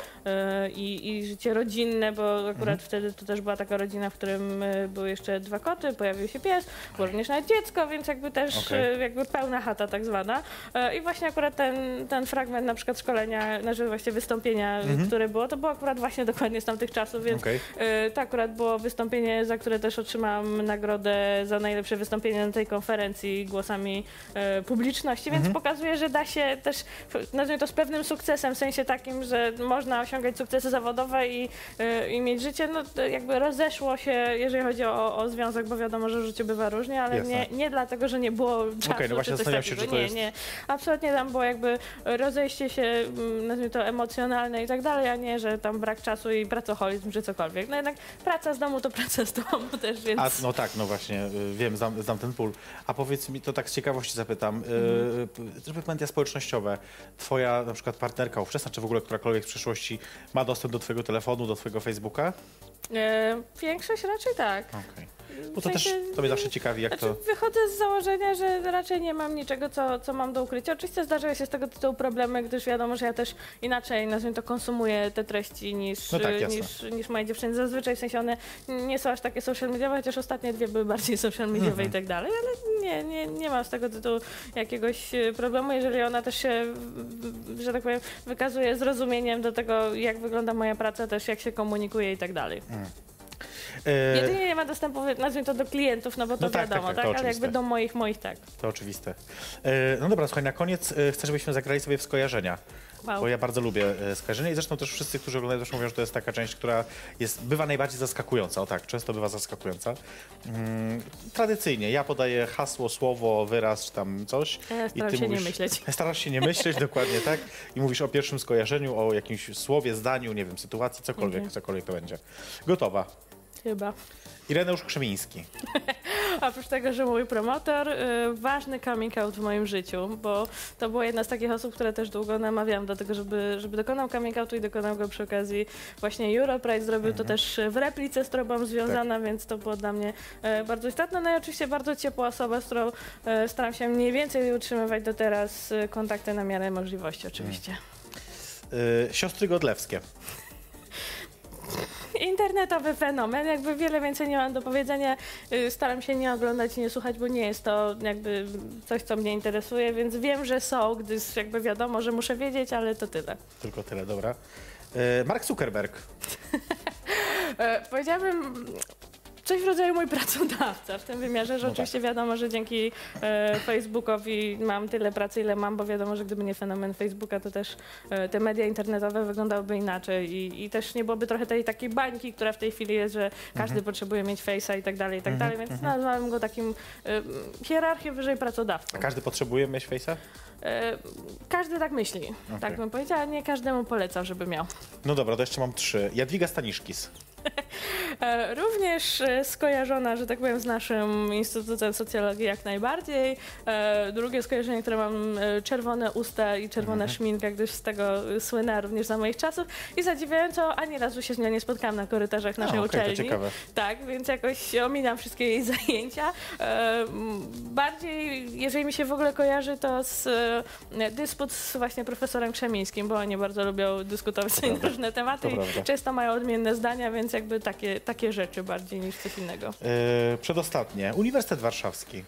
y, i, i życie rodzinne, bo akurat Mhm. wtedy to też była taka rodzina, w którym y, były jeszcze dwa koty, pojawił się pies, było również nawet dziecko, więc jakby też Okej. y, jakby pełna chata tak zwana. I właśnie akurat ten, ten fragment na przykład szkolenia, znaczy właśnie wystąpienia, Mhm. które było, to było akurat właśnie dokładnie z tamtych czasów, więc Okej. y, to akurat było wystąpienie, za które też otrzymałam nagrodę za najlepsze wystąpienie na tej konferencji głosami y, publiczności, więc Mhm. pokazuje, że da się też, nazwijmy to z pewnym sukcesem, w sensie takim, że można osiągać sukcesy zawodowe i, y, i mieć życie, no jakby rozeszło się, jeżeli chodzi o, o związek, bo wiadomo, że życie bywa różnie, ale Jasne. nie, nie dlatego, że nie było czasu Okej, no właśnie czy coś zastanawiam się, takiego. czy to jest- nie. Absolutnie tam było jakby rozejście się, mm, nazwijmy to emocjonalne i tak dalej, a nie, że tam brak czasu i pracoholizm czy cokolwiek. cokolwiek. No jednak praca z domu to praca z domu też, więc... A, no tak, no właśnie, y, wiem, znam, znam ten pól. A powiedz mi, to tak z ciekawości zapytam, mhm. media społecznościowe, twoja na przykład partnerka ówczesna, czy w ogóle którakolwiek w przyszłości ma dostęp do twojego telefonu, do twojego Facebooka? E, większość raczej tak. Okej. Bo to W sensie- też, to mnie zawsze ciekawi, jak Znaczy, to... wychodzę z założenia, że raczej nie mam niczego, co, co mam do ukrycia. Oczywiście zdarzają się z tego tytułu problemy, gdyż wiadomo, że ja też inaczej, nazwijmy to, konsumuję te treści niż, No tak, niż, niż moje dziewczyny. Zazwyczaj w sensie one nie są aż takie social mediowe, chociaż ostatnie dwie były bardziej social mediowe Mhm. i tak dalej, ale nie, nie, nie mam z tego tytułu jakiegoś e, problemu, jeżeli ona też się, że tak powiem, wykazuje zrozumieniem do tego, jak wygląda moja praca, też jak się komunikuje i tak dalej. E, Jedynie nie ma dostępu, nazwijmy to, do klientów, no bo to No tak, wiadomo, tak, tak, tak, ale jakby do moich, moich tak. To oczywiste. E, No dobra, słuchaj, na koniec e, chcę, żebyśmy zagrali sobie w skojarzenia. Wow. Bo ja bardzo lubię e, skojarzenia i zresztą też wszyscy, którzy oglądają, też mówią, że to jest taka część, która jest, bywa najbardziej zaskakująca. O tak, często bywa zaskakująca. Mm, tradycyjnie ja podaję hasło, słowo, wyraz czy tam coś. Ja staram się nie myśleć. Starasz się nie myśleć, dokładnie tak. I mówisz o pierwszym skojarzeniu, o jakimś słowie, zdaniu, nie wiem, sytuacji, cokolwiek, Mhm. cokolwiek to będzie. Gotowa. Chyba. Ireneusz Krzemiński. Oprócz tego, że mój promotor, y, ważny coming out w moim życiu, bo to była jedna z takich osób, które też długo namawiałam do tego, żeby, żeby dokonał coming outu i dokonał go przy okazji właśnie Europride. Zrobił to też w replice z Trobą związana, więc to było dla mnie e, bardzo istotne. No i oczywiście bardzo ciepła osoba, z którą e, staram się mniej więcej utrzymywać do teraz e, kontakty na miarę możliwości oczywiście. Y, Siostry Godlewskie. Internetowy fenomen, jakby wiele więcej nie mam do powiedzenia. Y, Staram się nie oglądać i nie słuchać, bo nie jest to jakby coś, co mnie interesuje, więc wiem, że są, gdyż jakby wiadomo, że muszę wiedzieć, ale to tyle. Tylko tyle, dobra. Y, Mark Zuckerberg. E, powiedziałabym coś w rodzaju mój pracodawca w tym wymiarze, że No oczywiście wiadomo, że dzięki e, Facebookowi mam tyle pracy, ile mam, bo wiadomo, że gdyby nie fenomen Facebooka, to też e, te media internetowe wyglądałyby inaczej i, i też nie byłoby trochę tej takiej bańki, która w tej chwili jest, że każdy potrzebuje mieć Face'a i tak dalej, i tak dalej, więc nazwałem go takim e, hierarchię wyżej pracodawcą. A każdy potrzebuje mieć face'a? E, każdy tak myśli, tak bym powiedziała, nie każdemu polecam, żeby miał. No dobra, to jeszcze mam trzy. Jadwiga Staniszkis. E, Również e, skojarzona, że tak powiem, z naszym Instytutem Socjologii jak najbardziej. E, Drugie skojarzenie, które mam czerwone usta i czerwona szminka, gdyż z tego słynęła również za moich czasów. I zadziwiająco ani razu się z nią nie spotkałam na korytarzach naszej A, okej, to uczelni. ciekawe. Tak, więc jakoś ominam wszystkie jej zajęcia. Bardziej, jeżeli mi się w ogóle kojarzy, to z dysput z właśnie profesorem Krzemińskim, bo oni bardzo lubią dyskutować na różne tematy i często mają odmienne zdania, więc jakby takie, takie rzeczy bardziej niż coś innego. Yy, przedostatnie. Uniwersytet Warszawski.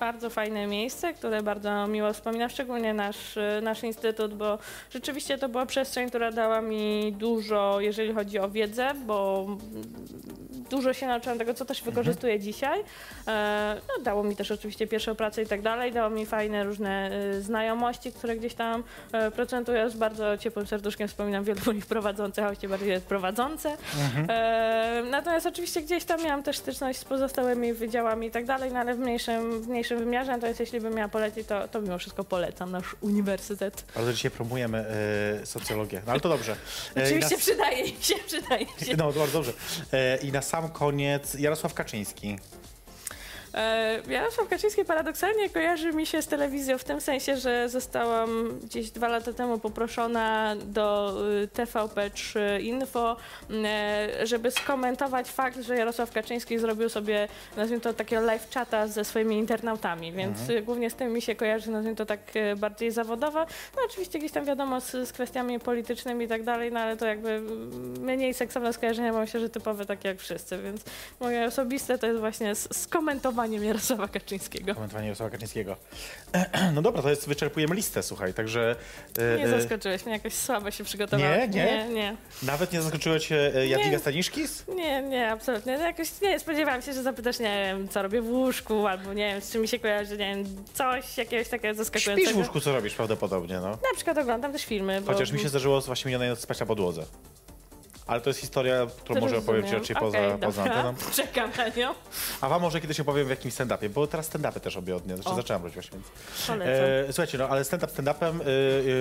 Bardzo fajne miejsce, które bardzo miło wspominam, szczególnie nasz, e, nasz instytut, bo rzeczywiście to była przestrzeń, która dała mi dużo, jeżeli chodzi o wiedzę, bo dużo się nauczyłam tego, co też wykorzystuję dzisiaj. E, No, dało mi też oczywiście pierwszą pracę i tak dalej, dało mi fajne różne e, znajomości, które gdzieś tam e, procentują. Z bardzo ciepłym serduszkiem wspominam wielu moich prowadzących, a właściwie bardziej prowadzące. E, Natomiast oczywiście gdzieś tam miałam też styczność z pozostałymi wydziałami i tak dalej, no ale w mniejszym, w mniejszym wymiarze, natomiast jeśli bym miała polecić, to, to mimo wszystko polecam nasz uniwersytet. Bardzo dzisiaj promujemy yy, socjologię. No ale to dobrze. Yy, Oczywiście na, przydaje się, przydaje się. No, bardzo dobrze. Yy, I na sam koniec Jarosław Kaczyński. E, Jarosław Kaczyński paradoksalnie kojarzy mi się z telewizją w tym sensie, że zostałam gdzieś dwa lata temu poproszona do y, TVP3 Info, e, żeby skomentować fakt, że Jarosław Kaczyński zrobił sobie, nazwijmy to, takiego live chata ze swoimi internautami, więc y, głównie z tym mi się kojarzy, nazwijmy to tak e, bardziej zawodowo. No oczywiście gdzieś tam wiadomo z, z kwestiami politycznymi i tak dalej, no ale to jakby mm, mniej seksowne skojarzenia, bo myślę, że typowe takie jak wszyscy, więc moje osobiste to jest właśnie z komentowaniem Jarosława Kaczyńskiego. Komentowanie Jarosława Kaczyńskiego. No dobra, to jest, wyczerpujemy listę, słuchaj, także... yy, Nie yy, zaskoczyłeś mnie, jakoś słabo się przygotowałam. Nie? Nie? Nie, nie. Nawet nie zaskoczyła cię yy, Jadwiga. Staniszkis? Nie, nie, absolutnie. No Jakoś nie spodziewałam się, że zapytasz, nie wiem, co robię w łóżku, albo nie wiem, z czym mi się kojarzy, nie wiem, coś jakiegoś takiego zaskakującego. Śpisz w łóżku, co robisz prawdopodobnie, no. Na przykład oglądam też filmy, bo... Chociaż mi się zdarzyło właśnie minionej nocy spać na podłodze. Ale to jest historia, którą może opowiem ci raczej poza, Okej, poza dobra. anteną. Czekam na nią. A wam może kiedyś opowiem w jakimś stand-upie, bo teraz stand-upy też robię od dnia. Znaczy O. zacząłem robić właśnie, więc... E, słuchajcie, no ale stand-up stand-upem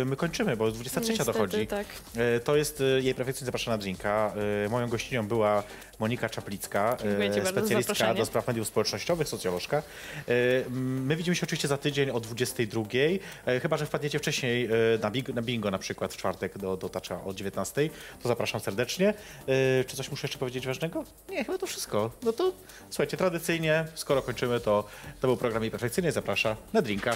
e, my kończymy, bo 23 Niestety, dochodzi. tak. E, To jest e, jej perfekcyjnie zapraszana drinka. E, Moją gościnią była Monika Czaplicka, e, specjalistka do spraw mediów społecznościowych, socjolożka. E, My widzimy się oczywiście za tydzień o 22, e, chyba że wpadniecie wcześniej na, bing, na bingo na przykład w czwartek do, do Tacza o 19, to zapraszam serdecznie. E, Czy coś muszę jeszcze powiedzieć ważnego? Nie, chyba to wszystko. No to słuchajcie, tradycyjnie, skoro kończymy, to to był program perfekcyjnie. Zaprasza na drinka.